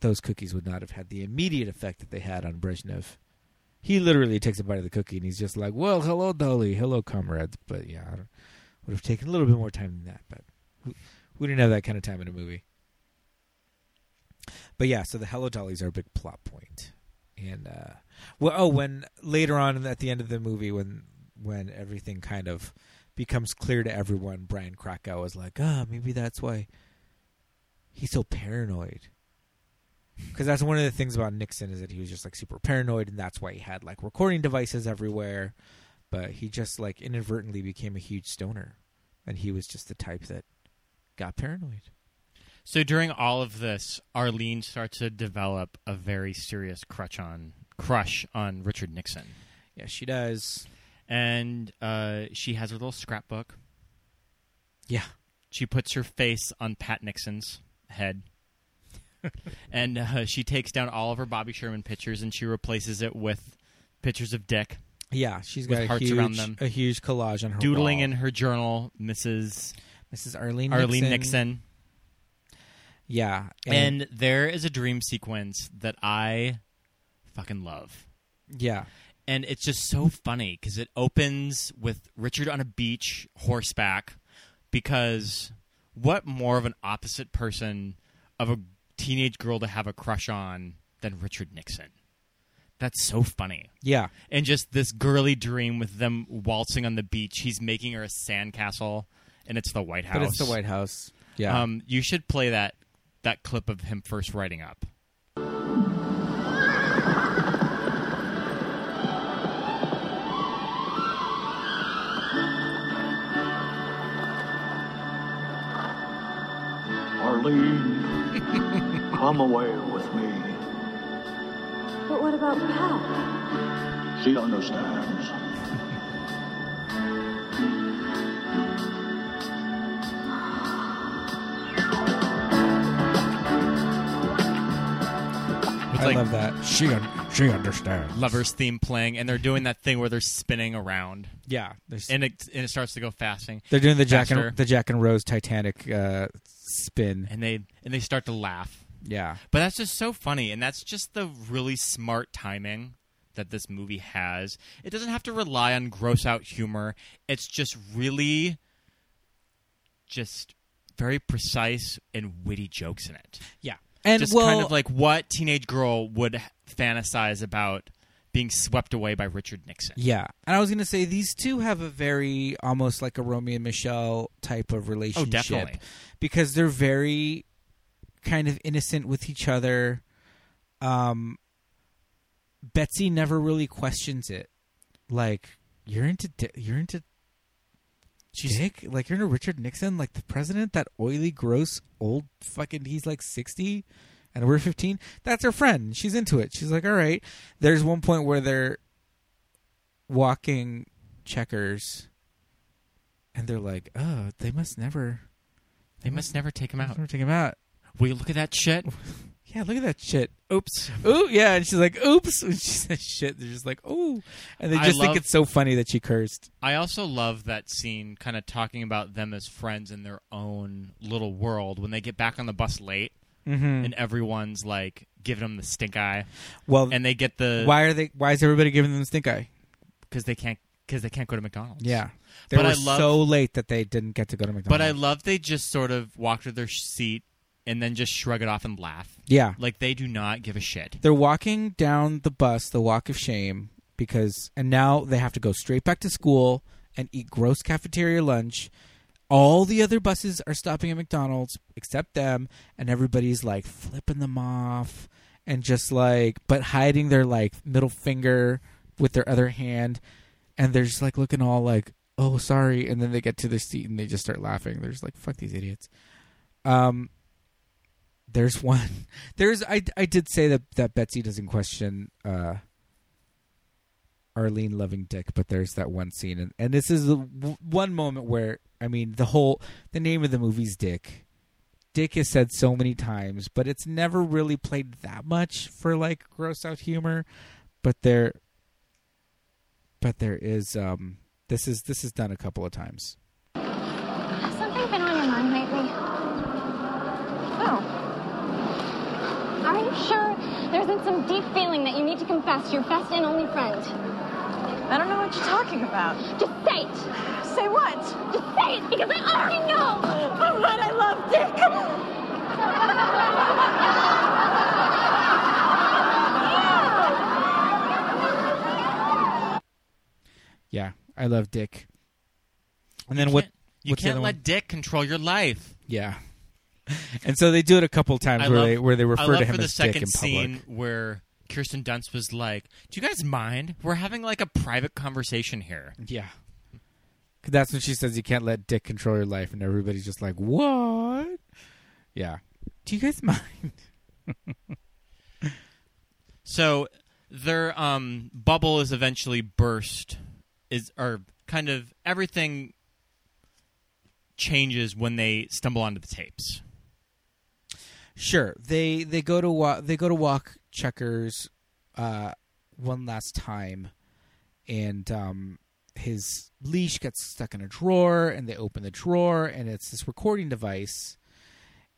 those cookies would not have had the immediate effect that they had on Brezhnev. He literally takes a bite of the cookie and he's just like, "Well, hello, Dolly, hello, comrades." But yeah, would have taken a little bit more time than that. But we didn't have that kind of time in a movie. But yeah, so the Hello Dollies are a big plot point, and uh, well, oh, when later on at the end of the movie, when when everything kind of becomes clear to everyone, Brian Krakow was like, "Ah, maybe that's why he's so paranoid." Because that's one of the things about Nixon is that he was just like super paranoid, and that's why he had like recording devices everywhere. But he just like inadvertently became a huge stoner, and he was just the type that got paranoid. So during all of this, Arlene starts to develop a very serious crush on crush on Richard Nixon, Yeah, she does. and uh, she has her little scrapbook. Yeah, She puts her face on Pat Nixon's head, and uh, she takes down all of her Bobby Sherman pictures, and she replaces it with pictures of Dick, yeah, she's got a hearts huge, around them. a huge collage on her doodling wall. in her journal, Mrs. Mrs. Arlene Arlene Nixon. Nixon. Yeah, And there is a dream sequence that I fucking love. yeah, And it's just so funny because it opens with Richard on a beach, horseback. Because what more of an opposite person of a teenage girl to have a crush on than Richard Nixon? That's so funny. yeah, And just this girly dream with them waltzing on the beach. He's making her a sandcastle, and it's the White House. but it's the White House. Yeah, Um, you should play that that clip of him first writing up. Arlene, come away with me. But what about Pat? She understands. I like love that. She un- she understands. lovers theme playing, and they're doing that thing where they're spinning around, Yeah, there's, and it and it starts to go fasting, they're doing the Jack faster. and the Jack and Rose Titanic uh, spin. and they and they start to laugh. Yeah, But that's just so funny, and that's just the really smart timing that this movie has. It doesn't have to rely on gross out humor. It's just really just very precise and witty jokes in it. yeah, and just well, kind of like what teenage girl would fantasize about being swept away by Richard Nixon. Yeah, and I was gonna say these two have a very almost like a Romy and Michele type of relationship. Oh, definitely. because they're very kind of innocent with each other. Um, Betsy never really questions it. Like you're into di- you're into She's- dick, like you're into Richard Nixon, like the president, that oily, gross, old fucking. He's like sixty, and we're fifteen. That's her friend. She's into it. She's like, all right. There's one point where they're walking checkers, and they're like, oh, they must never. They must never take him out. Never take him out. Will you look at that shit? Yeah, look at that shit. Oops. Ooh, yeah, and she's like, "Oops!" When she says shit, they're just like, "Ooh," and they I just think it's so funny that she cursed. I also love that scene, kind of talking about them as friends in their own little world. When they get back on the bus late, Mm-hmm. and everyone's like giving them the stink eye, Well, and they get the why are they? Why is everybody giving them the stink eye? because they can't because they can't go to McDonald's. Yeah, they But were I love- so late that they didn't get to go to McDonald's. but I love they just sort of walk to their seat and then just shrug it off and laugh. yeah, Like they do not give a shit. they're walking down the bus, the walk of shame, because and now they have to go straight back to school and eat gross cafeteria lunch. All the other buses are stopping at McDonald's except them, and everybody's like flipping them off and just like, but hiding their like middle finger with their other hand, and they're just like looking all like, "Oh, sorry," and then they get to their seat and they just start laughing. They're just like, "Fuck these idiots." Um, there's one. There's I I did say that that Betsy doesn't question uh Arlene loving Dick, but there's that one scene, and and this is the w- one moment where I mean the whole the name of the movie's Dick. Dick is said so many times, but it's never really played that much for like gross out humor. But there, but there is um this is this is done a couple of times. Has something been on your mind lately? Oh. Are you sure there isn't some deep feeling that you need to confess to your best and only friend? I don't know what you're talking about. Just say it. Say what? Just say it because I already know. Oh, what I love Dick. Yeah, I love Dick. And You then what? can't- You can't let one? Dick control your life. Yeah. And so they do it a couple times I where love, they where they I refer love to him for the as Dick second in scene public. where Kirsten Dunst was like, "Do you guys mind? We're having like a private conversation here." Yeah. That's when she says you can't let Dick control your life, and everybody's just like, "What?" Yeah. Do you guys mind? So their um, bubble is eventually burst, is or kind of everything changes when they stumble onto the tapes. Sure. They they go to wa- they go to walk checkers uh, one last time, and um, his leash gets stuck in a drawer, and they open the drawer, and it's this recording device,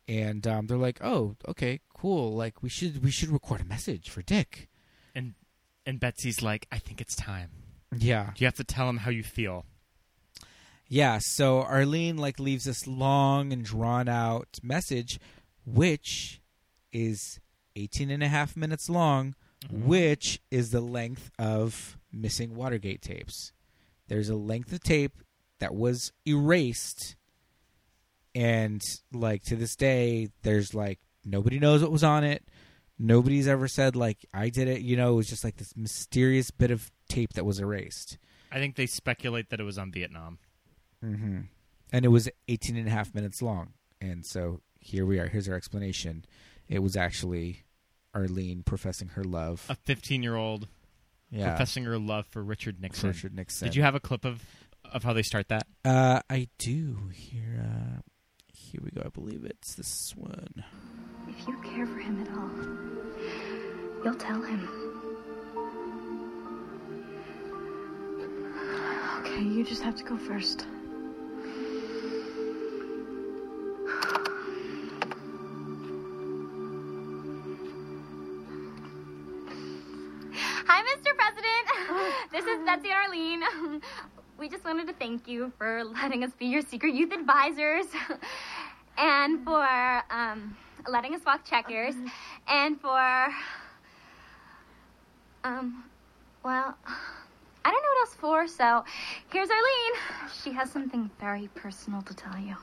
and um, they're like, "Oh, okay, cool. Like we should we should record a message for Dick." And and Betsy's like, I think it's time. Yeah, You have to tell him how you feel. yeah. So Arlene like leaves this long and drawn out message, which is 18 and a half minutes long, which is the length of missing Watergate tapes. There's a length of tape that was erased, and like to this day, there's like nobody knows what was on it. Nobody's ever said like I did it. You know, it was just like this mysterious bit of tape that was erased. I think they speculate that it was on Vietnam. Mm-hmm. And it was 18 and a half minutes long. And so here we are. Here's our explanation. It was actually Arlene professing her love. A 15 year old yeah. professing her love for Richard Nixon. Richard Nixon. Did you have a clip of of how they start that? Uh, I do. Here, uh, here we go. I believe it's this one. If you care for him at all, you'll tell him. Okay, you just have to go first. This is Betsy and Arlene. We just wanted to thank you for letting us be your secret youth advisors and for um, letting us walk checkers and for. Um, well, I don't know what else for, so here's Arlene. She has something very personal to tell you.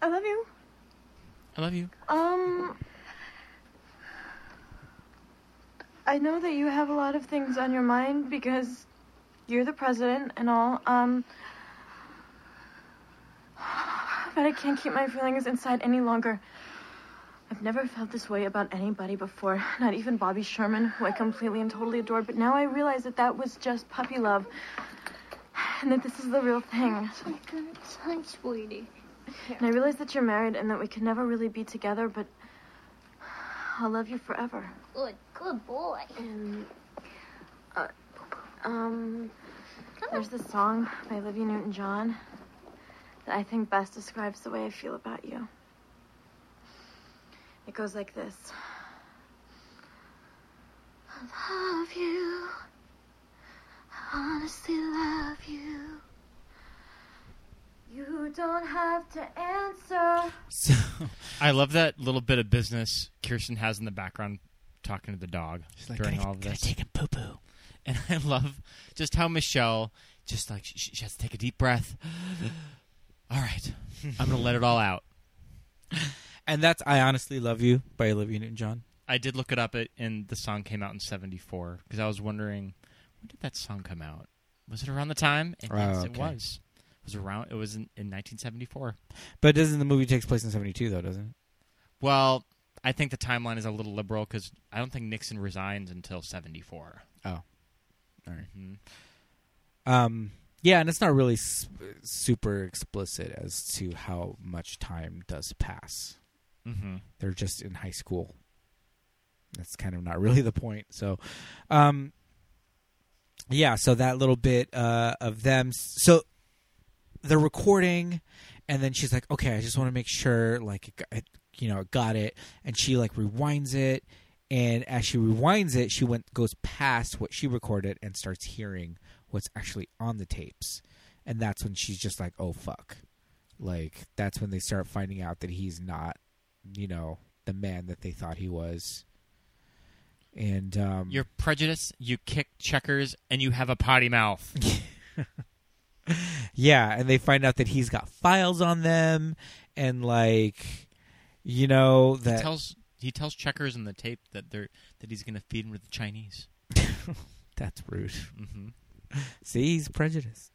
I love you. I love you. Um, I know that you have a lot of things on your mind because you're the president and all. Um, but I can't keep my feelings inside any longer. I've never felt this way about anybody before, not even Bobby Sherman, who I completely and totally adored. But now I realize that that was just puppy love, and that this is the real thing. Hi, sweetie. And I realize that you're married and that we could never really be together, but I'll love you forever. Good, good boy. And, uh, um, there's this song by Olivia Newton-John that I think best describes the way I feel about you. It goes like this. I love you. I honestly love you. You don't have to answer. So, I love that little bit of business Kirsten has in the background talking to the dog she's like, during "Gotta- all of gotta this. take a poo poo. And I love just how Michelle just like she, she has to take a deep breath. all right, I'm gonna let it all out. And that's I Honestly Love You by Olivia Newton John. I did look it up, it, and the song came out in '74 because I was wondering when did that song come out? Was it around the time? And Oh, yes, okay. It was around. It was in, in 1974. But doesn't the movie takes place in 72, though, doesn't it? Well, I think the timeline is a little liberal because I don't think Nixon resigns until '74. Oh. All right. Mhm. Um, yeah, and it's not really super explicit as to how much time does pass. Mm-hmm. They're just in high school. That's kind of not really the point. So, um, yeah, so that little bit uh, of them. So they're recording, and then she's like, "Okay, I just want to make sure, like, it, it, you know, got it." And she like rewinds it, and as she rewinds it, she went goes past what she recorded and starts hearing what's actually on the tapes, and that's when she's just like, "Oh fuck!" Like that's when they start finding out that he's not, you know, the man that they thought he was. And um, You're prejudiced. You kick checkers, and you have a potty mouth. Yeah, and they find out that he's got files on them, and like, you know He that tells he tells checkers in the tape that they're that he's going to feed him to the Chinese. that's rude. hmm See, he's prejudiced.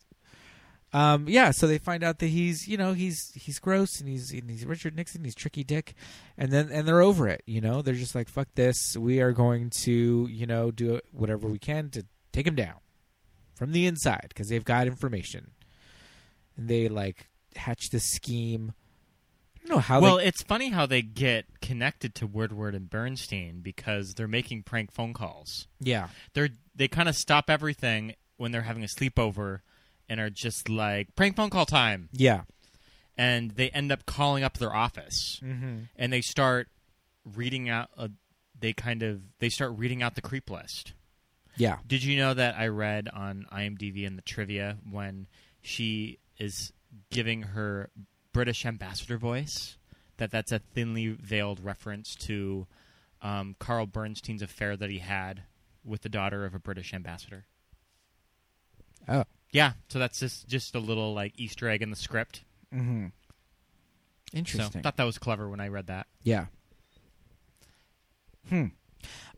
Um, yeah, so they find out that he's, you know, he's he's gross and he's and he's Richard Nixon, he's tricky dick, and then and they're over it. You know, they're just like, fuck this. We are going to, you know, do whatever we can to take him down from the inside because they've got information, and they like hatch the scheme. I don't know how. well, they, it's funny how they get connected to Woodward and Bernstein because they're making prank phone calls. yeah, They're they kind of stop everything when they're having a sleepover and are just like prank phone call time. yeah, and they end up calling up their office, Mm-hmm. and they start reading out. Uh, they kind of they start reading out the creep list. Yeah. Did you know that I read on IMDb in the trivia when she is giving her British ambassador voice that that's a thinly veiled reference to um, Carl Bernstein's affair that he had with the daughter of a British ambassador. Oh. Yeah, so that's just just a little like Easter egg in the script. Mm-hmm. So Interesting. thought that was clever when I read that. Yeah. Hmm.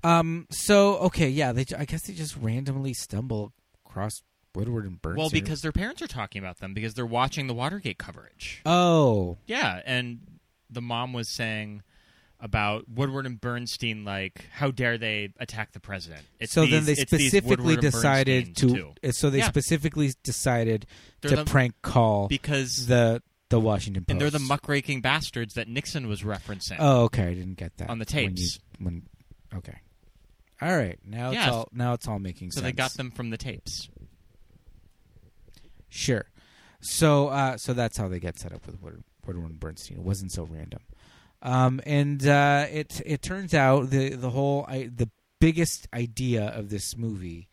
Um. So okay, yeah. They. I guess they just randomly stumble across Woodward and Bernstein. Well, because their parents are talking about them because they're watching the Watergate coverage. Oh. Yeah, and the mom was saying about Woodward and Bernstein, like, how dare they attack the president? It's so these- then they specifically decided to. too. uh, So they Yeah. specifically decided They're to the- prank call because the the Washington Post. and they're the muckraking bastards that Nixon was referencing. Oh, okay. I didn't get that On the when you- tapes. When, okay. All right. Now it's all now it's all making so sense. So they got them from the tapes. Sure. So uh, so that's how they get set up with Woodward, Woodward and Bernstein. It wasn't so random. Um, and uh, it it turns out the the whole I, the biggest idea of this movie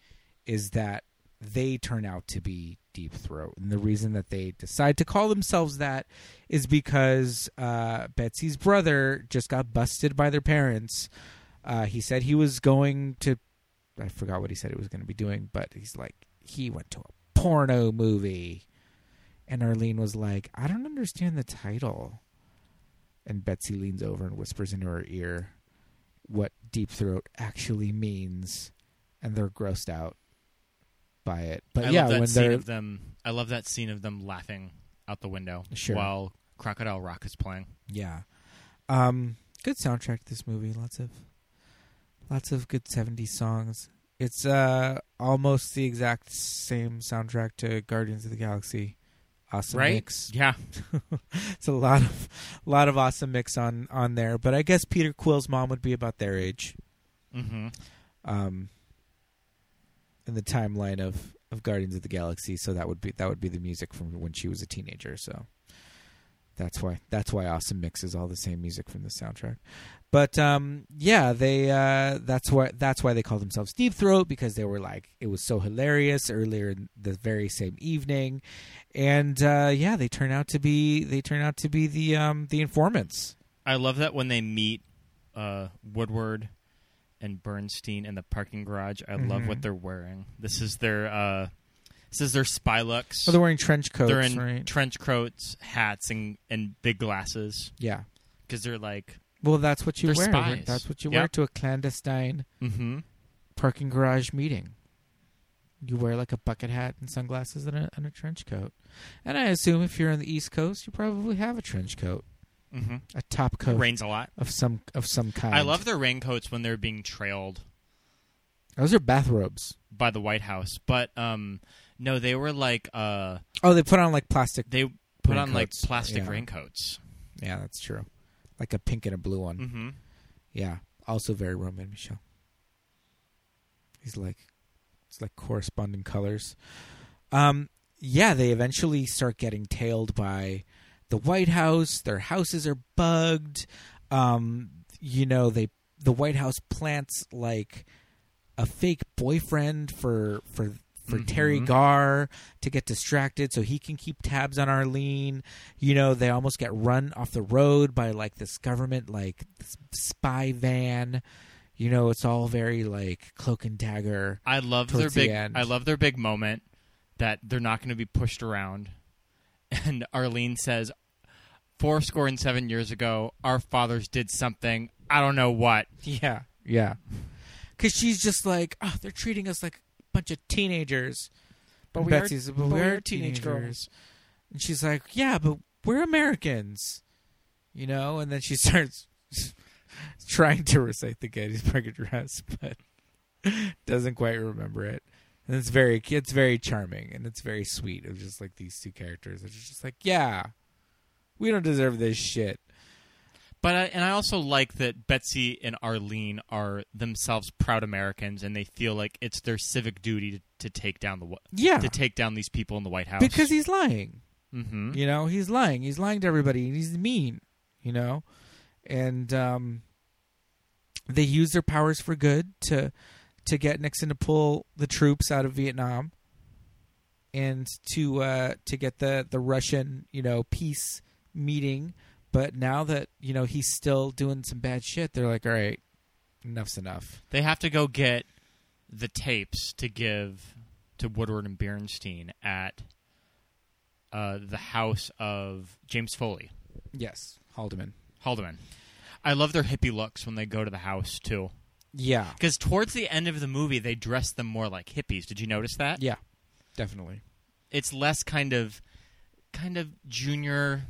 is that they turn out to be Deep Throat, and the reason that they decide to call themselves that is because uh, Betsy's brother just got busted by their parents. Uh, he said he was going to, I forgot what he said he was going to be doing, but he's like he went to a porno movie, and Arlene was like, I don't understand the title. And Betsy leans over and whispers into her ear what deep throat actually means, and they're grossed out by it. But I yeah, love that when scene they're of them. I love that scene of them laughing out the window Sure. while Crocodile Rock is playing. yeah, um, good soundtrack. to This movie, lots of lots of good '70s songs. It's uh almost the exact same soundtrack to Guardians of the Galaxy. Awesome right? mix. Yeah. it's a lot of lot of awesome mix on on there. But I guess Peter Quill's mom would be about their age. Mm-hmm. um, in the timeline of, of Guardians of the Galaxy. So that would be that would be the music from when she was a teenager. So that's why that's why Awesome mixes all the same music from the soundtrack. But um, yeah, they uh, that's why that's why they call themselves Deep Throat because they were like it was so hilarious earlier in the very same evening, and uh, yeah, they turn out to be they turn out to be the um, the informants. I love that when they meet uh, Woodward and Bernstein in the parking garage. I love Mhm. what they're wearing. This is their uh, this is their spy looks. So they're wearing trench coats, They're in right? trench coats, hats, and and big glasses yeah. because they're like, Well, that's what you They're wear. spies. That's what you Yep. wear to a clandestine mm-hmm. parking garage meeting. You wear like a bucket hat and sunglasses and a, and a trench coat. And I assume if you're on the East Coast, you probably have a trench coat, Mm-hmm. a top It coat rains a lot. of some of some kind. I love their raincoats when they're being trailed those are bathrobes. by the White House, but um, no, they were like uh, Oh, they put on like plastic. they put on like plastic yeah. raincoats. Yeah, that's true. Like a pink and a blue one. Mm-hmm. Yeah, also very Romy and Michele. He's like, it's like corresponding colors. Um, yeah, they eventually start getting tailed by the White House. Their houses are bugged. Um, you know, they the White House plants like a fake boyfriend for for for Teri Mhm. Garr to get distracted so he can keep tabs on Arlene. You know, they almost get run off the road by like this government like this spy van. You know, it's all very like cloak and dagger. I love their towards the big. I love their big moment that they're not going to be pushed around. And Arlene says, four score and seven years ago, our fathers did something. I don't know what. Yeah, yeah. Because she's just like, oh, they're treating us like bunch of teenagers. But we are- Betsy's, but, but we are are teenage teenagers. And she's like, yeah, but we're Americans, you know. And then she starts trying to recite the Gettysburg Address, but doesn't quite remember it. And it's very, it's very charming and it's very sweet. It's just like these two characters. It's just like, yeah, we don't deserve this shit. But I, and I also like that Betsy and Arlene are themselves proud Americans, and they feel like it's their civic duty to, to take down the Yeah, to take down these people in the White House because he's lying. Mm-hmm. You know, he's lying. He's lying to everybody. He's mean. You know, and um, they use their powers for good to to get Nixon to pull the troops out of Vietnam and to uh, to get the the Russian you know peace meeting. But now that you know he's still doing some bad shit, they're like, all right, enough's enough. They have to go get the tapes to give to Woodward and Bernstein at uh, the house of James Foley, Yes, Haldeman. Haldeman. I love their hippie looks when they go to the house too. Yeah, Because towards the end of the movie, they dress them more like hippies. Did you notice that? yeah, definitely. It's less kind of, kind of junior,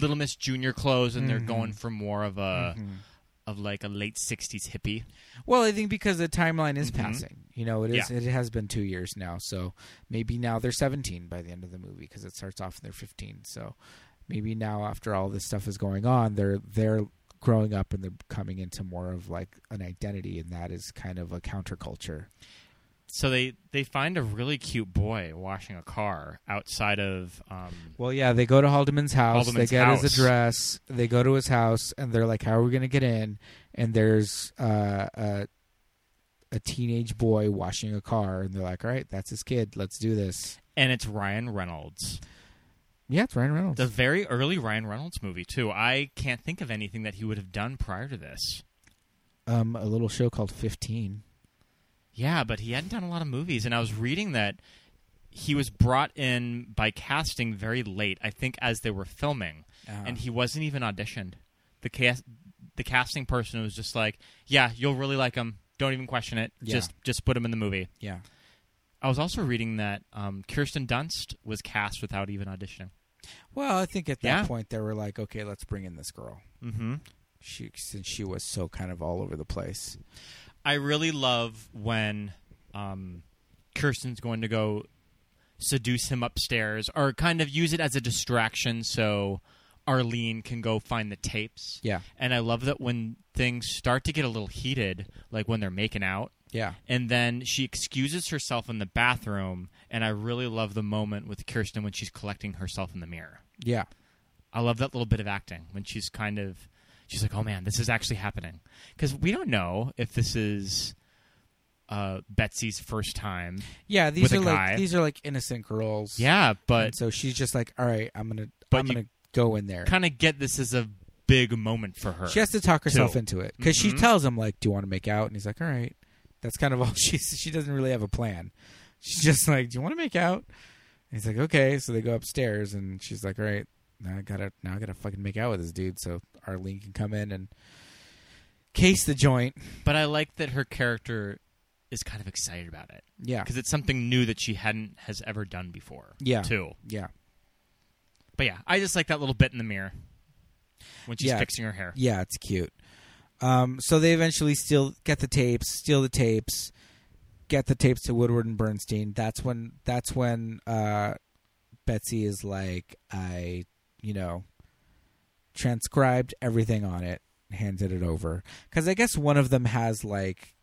Little Miss Junior clothes, and they're going for more of a, Mhm. of like a late '60s hippie. Well, I think because the timeline is Mhm. passing. You know, it is. Yeah. It has been two years now, so maybe now they're 17 by the end of the movie because it starts off and they're 15. So maybe now, after all this stuff is going on, they're they're growing up and they're coming into more of like an identity, and that is kind of a counterculture. So they they find a really cute boy washing a car outside of. Um, Well, yeah, they go to Haldeman's house. Haldeman's they get his address. They go to his house, and they're like, "How are we going to get in?" And there's uh, a a teenage boy washing a car, and they're like, "All right, that's his kid. Let's do this." and it's Ryan Reynolds. Yeah, it's Ryan Reynolds. The very early Ryan Reynolds movie too. I can't think of anything that he would have done prior to this. um, a little show called Fifteen. Yeah, but he hadn't done a lot of movies, and I was reading that he was brought in by casting very late. I think as they were filming, Uh-huh. and he wasn't even auditioned. The cast, the casting person was just like, "Yeah, you'll really like him. Don't even question it. Yeah. Just just put him in the movie." Yeah. I was also reading that um, Kirsten Dunst was cast without even auditioning. Well, I think at that Yeah. point they were like, "Okay, let's bring in this girl." Mm-hmm. She since she was so kind of all over the place. I really love when um, Kirsten's going to go seduce him upstairs, or kind of use it as a distraction so Arlene can go find the tapes. Yeah. And I love that when things start to get a little heated, like when they're making out, Yeah. and then she excuses herself in the bathroom, and I really love the moment with Kirsten when she's collecting herself in the mirror. Yeah. I love that little bit of acting when she's kind of she's like, "Oh man, this is actually happening." Cuz we don't know if this is uh, Betsy's first time. Yeah, these are like these are like innocent girls. Yeah, but And so she's just like, "All right, I'm going to But I'm you to go in there." kind of get this as a big moment for her. She has to talk herself too. into it because she Mhm. tells him like, "Do you want to make out?" And he's like, "All right." That's kind of all she she doesn't really have a plan. She's just like, "Do you want to make out?" And he's like, "Okay." So they go upstairs, and she's like, "All right, now I gotta now I gotta fucking make out with this dude." So Arlene can come in and case the joint. But I like that her character is kind of excited about it Yeah, because it's something new that she hadn't has ever done before. Yeah. too. yeah, But yeah, I just like that little bit in the mirror when she's Yeah. fixing her hair. yeah. It's cute. Um, so they eventually steal, get the tapes, steal the tapes, get the tapes to Woodward and Bernstein. That's when that's when uh, Betsy is like, I, you know, transcribed everything on it, handed it over. Because I guess one of them has like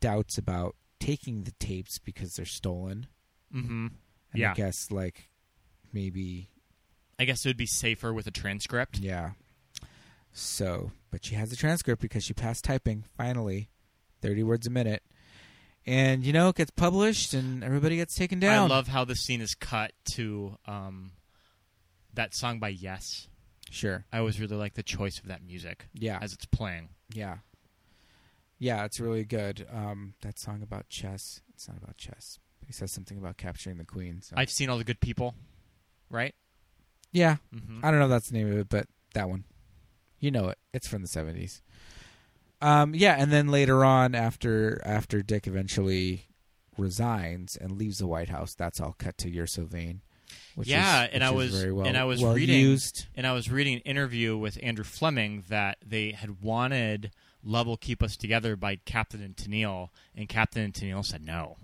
doubts about taking the tapes because they're stolen. Mm-hmm. And Yeah. I guess like maybe I guess it would be safer with a transcript. Yeah. So, but she has a transcript because she passed typing finally, thirty words a minute, and you know it gets published and everybody gets taken down. I love how the scene is cut to um, that song by Yes. Sure. I always really like the choice of that music. Yeah. as it's playing. Yeah. Yeah, it's really good. Um, that song about chess. It's not about chess. He says something about capturing the queen. So. I've seen all the good people, right? yeah, Mhm. I don't know if that's the name of it, but that one, you know it. It's from the seventies. Um, yeah, and then later on, after after Dick eventually resigns and leaves the White House, that's all cut to You're So Vain. Which yeah, is, and I was very well, and I was well reading used. and I was reading an interview with Andrew Fleming that they had wanted "Love Will Keep Us Together" by Captain and Tennille, and Captain and Tennille said no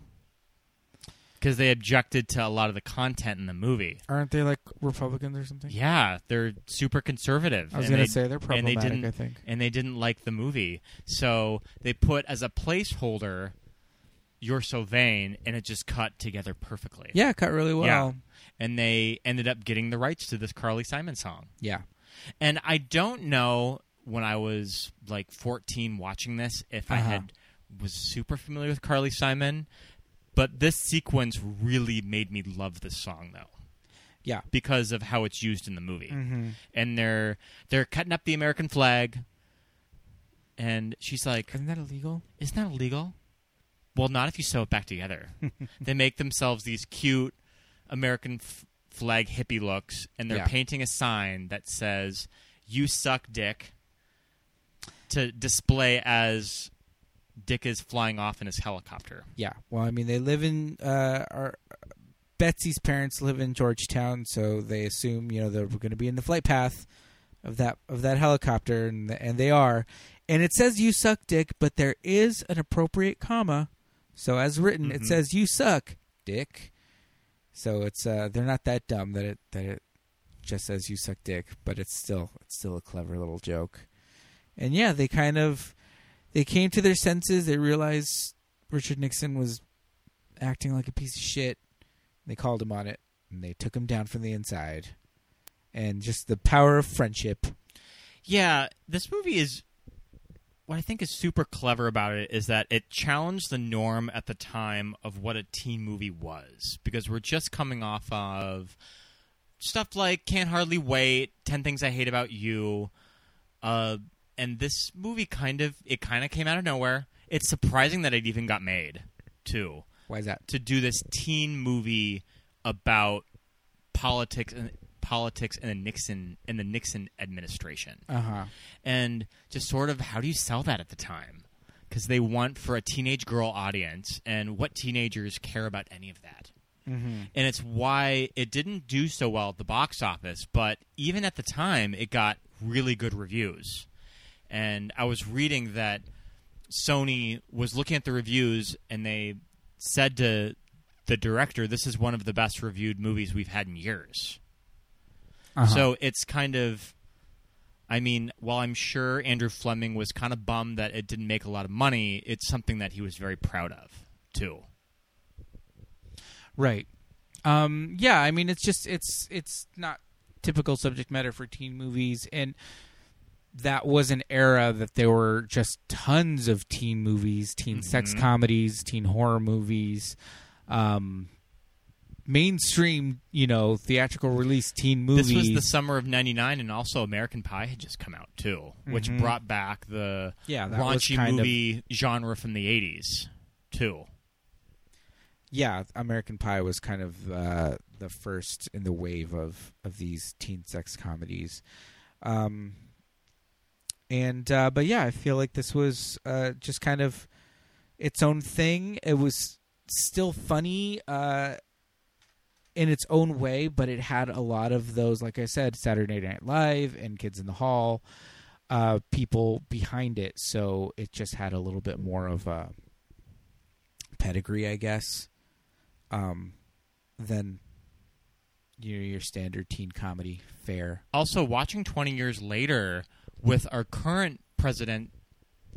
because they objected to a lot of the content in the movie. Aren't they like Republicans or something? Yeah, they're super conservative. I was gonna say they're and they problematic, didn't, I think. and they didn't like the movie, so they put as a placeholder "You're So Vain," and it just cut together perfectly. Yeah, cut really well. Yeah. And they ended up getting the rights to this Carly Simon song. Yeah. And I don't know when I was like 14 watching this if I Uh-huh. had was super familiar with Carly Simon, but this sequence really made me love this song though Yeah. because of how it's used in the movie. Mm-hmm. And they're they're cutting up the American flag and she's like, Isn't that illegal? "Isn't that illegal?" Well, not if you sew it back together. they make themselves these cute American f- flag hippie looks, and they're Yeah. painting a sign that says "You suck, Dick," to display as Dick is flying off in his helicopter. Yeah. Well, I mean, they live in uh, our Betsy's parents live in Georgetown, so they assume you know they're going to be in the flight path of that of that helicopter, and and they are. And it says "you suck, Dick," but there is an appropriate comma. So as written, it Mhm. says "you suck, Dick." So it's uh, they're not that dumb that it that it just says "you suck, Dick," but it's still it's still a clever little joke. And yeah, they kind of they came to their senses. They realized Richard Nixon was acting like a piece of shit. They called him on it, and they took him down from the inside. And just the power of friendship. Yeah, this movie is what I think is super clever about it is that it challenged the norm at the time of what a teen movie was because we're just coming off of stuff like Can't Hardly Wait, 10 Things I Hate About You, uh and this movie kind of it kind of came out of nowhere. It's surprising that it even got made, too Why is that? to do this teen movie about politics and politics and the Nixon and the Nixon administration. Uh huh. and just sort of how do you sell that at the time? Because they want for a teenage girl audience and what teenagers care about any of that. Mm-hmm. and it's why it didn't do so well at the box office but even at the time it got really good reviews. And i was reading that sony was looking at the reviews and they said to the director this is one of the best reviewed movies we've had in years Uh-huh. so it's kind of I mean, while I'm sure Andrew Fleming was kind of bummed that it didn't make a lot of money, it's something that he was very proud of, too. Right. Um, yeah, I mean it's just it's it's not typical subject matter for teen movies and that was an era that there were just tons of teen movies, teen sex Mhm. comedies, teen horror movies, um, mainstream, you know, theatrical release teen movies. This was the summer of 99 and also American Pie had just come out too, which Mhm. brought back the Yeah, raunchy kind of- movie genre from the 80s, too. yeah, American Pie was kind of uh, the first in the wave of of these teen sex comedies. Um, and uh, but yeah, I feel like this was uh, just kind of its own thing. It was still funny uh, in its own way, but it had a lot of those, like I said, Saturday Night Live and Kids in the Hall uh, people behind it. So it just had a little bit more of a pedigree, I guess, um, than your your standard teen comedy fare. Also, watching 20 years later with our current president,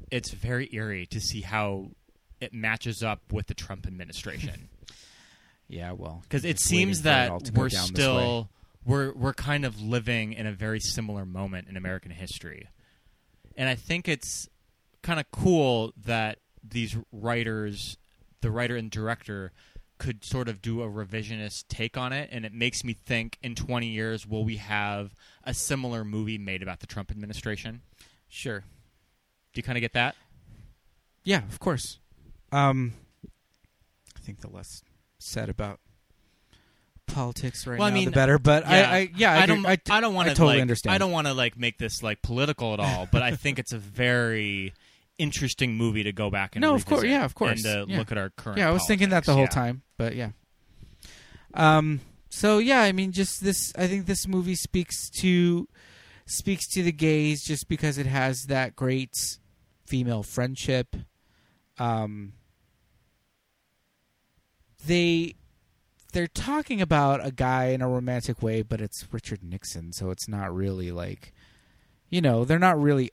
it's very eerie to see how it matches up with the Trump administration. Yeah, well, because it seems that all to go we're down this way. still we're we're kind of living in a very similar moment in American history, and I think it's kind of cool that these writers, the writer and director, could sort of do a revisionist take on it, and it makes me think: in twenty years, will we have a similar movie made about the Trump administration? Sure. Do you kind of get that? Yeah, of course. Um, I think the less said about politics right well, now, I mean, the better. But I, I, yeah, I, I don't, I, I, don't want to totally like, understand. I don't want to like make this like political at all, but I think it's a very interesting movie to go back and no, of course, yeah, of course, and to yeah. look at our current. Yeah, I was thinking that the whole yeah. time, but yeah. Um. So yeah, I mean, just this. I think this movie speaks to speaks to the gays just because it has that great female friendship. Um. They they're talking about a guy in a romantic way, but it's Richard Nixon, so it's not really like, you know, they're not really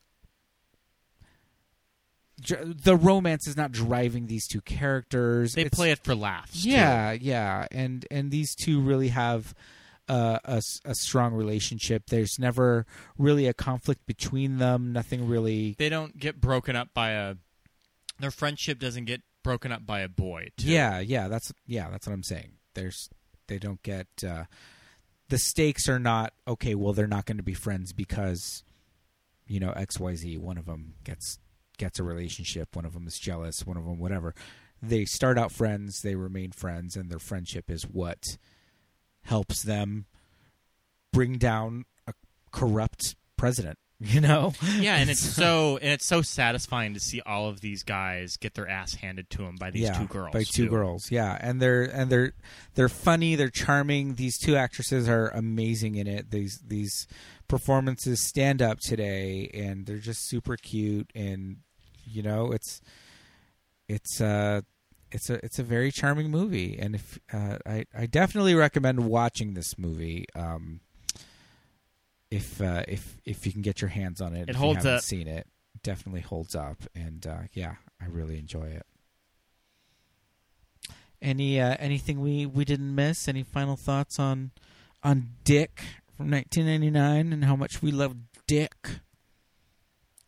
the romance is not driving these two characters. They It's- play it for laughs. too. yeah, yeah, and and these two really have uh, a a strong relationship. There's never really a conflict between them. Nothing really. They don't get broken up by a. Their friendship doesn't get broken up by a boy. Too. Yeah, yeah, that's yeah, that's what I'm saying. There's they don't get uh, the stakes are not okay. Well, they're not going to be friends because you know X Y Z. One of them gets gets a relationship. One of them is jealous. One of them whatever. They start out friends. They remain friends, and their friendship is what helps them bring down a corrupt president. You know? Yeah, and it's so and it's so satisfying to see all of these guys get their ass handed to them by these yeah, two girls. By two too. girls, yeah, and they're and they're they're funny, they're charming. These two actresses are amazing in it. These these performances stand up today, and they're just super cute. And you know, it's it's uh it's a it's a very charming movie, and if uh, I I definitely recommend watching this movie. Um, if uh, if if you can get your hands on it, It if holds you haven't up. Seen it, definitely holds up, and uh, yeah, I really enjoy it. Any uh, anything we we didn't miss? Any final thoughts on on Dick from 1999 and how much we love Dick?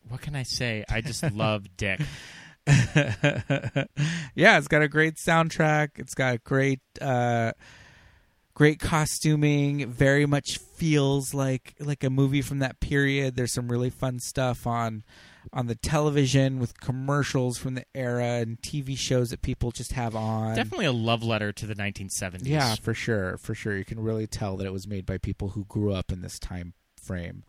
What can I say? I just love Dick. yeah, it's got a great soundtrack. It's got a great uh great costuming. Very much feels like like a movie from that period. There's some really fun stuff on on the television with commercials from the era and TV shows that people just have on. Definitely a love letter to the 1970s. Yeah, for sure, for sure. You can really tell that it was made by people who grew up in this time frame.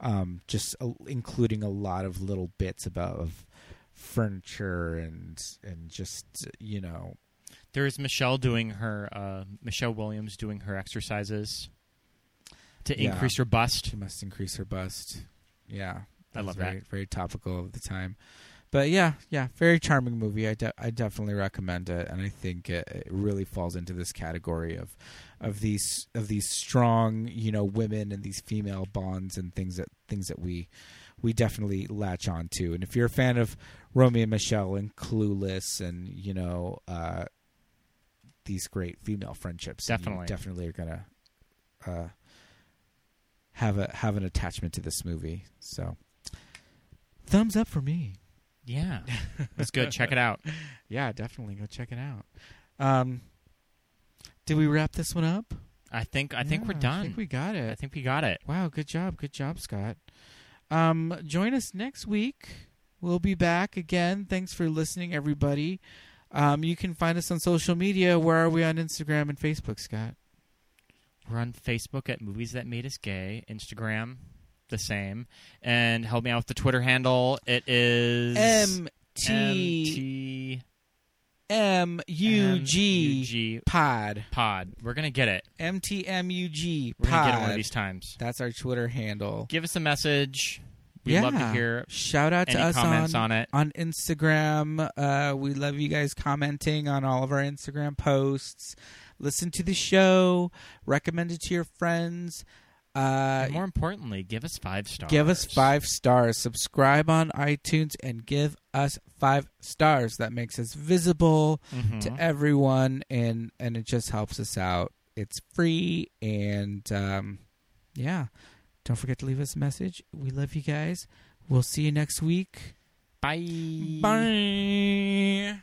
Um, just uh, including a lot of little bits about of furniture and and just you know There is Michelle doing her uh, Michelle Williams doing her exercises to Yeah. increase her bust. she must increase her bust. Yeah, I love very, that. Very topical of the time, but yeah, yeah, very charming movie. I de- I definitely recommend it, and I think it, it really falls into this category of of these of these strong you know women and these female bonds and things that things that we we definitely latch on to. And if you're a fan of Romy and Michele and Clueless and you know uh, these great female friendships, Definitely. definitely are gonna uh, have a have an attachment to this movie. So, thumbs up for me. Yeah, it's good. Check it out. Yeah, definitely go check it out. Um, did we wrap this one up? I think I think we're done. I think we got it. I think we got it. Wow, good job, good job, Scott. Um, join us next week. We'll be back again. Thanks for listening, everybody. Um, you can find us on social media. Where are we on Instagram and Facebook, Scott? We're on Facebook at Movies That Made Us Gay. Instagram, the same. And help me out with the Twitter handle. It is M T M U G Pod. Pod. We're gonna get it. M T M U G We're gonna get it one of these times. That's our Twitter handle. Give us a message. We'd yeah. love to hear Shout out to us comments on, on it. on Instagram. Uh, we love you guys commenting on all of our Instagram posts. Listen to the show. Recommend it to your friends. Uh, more importantly, give us five stars. give us five stars. Subscribe on iTunes and give us five stars. That makes us visible Mhm. to everyone, and and it just helps us out. It's free, and um, yeah. Don't forget to leave us a message. We love you guys. We'll see you next week. Bye. Bye.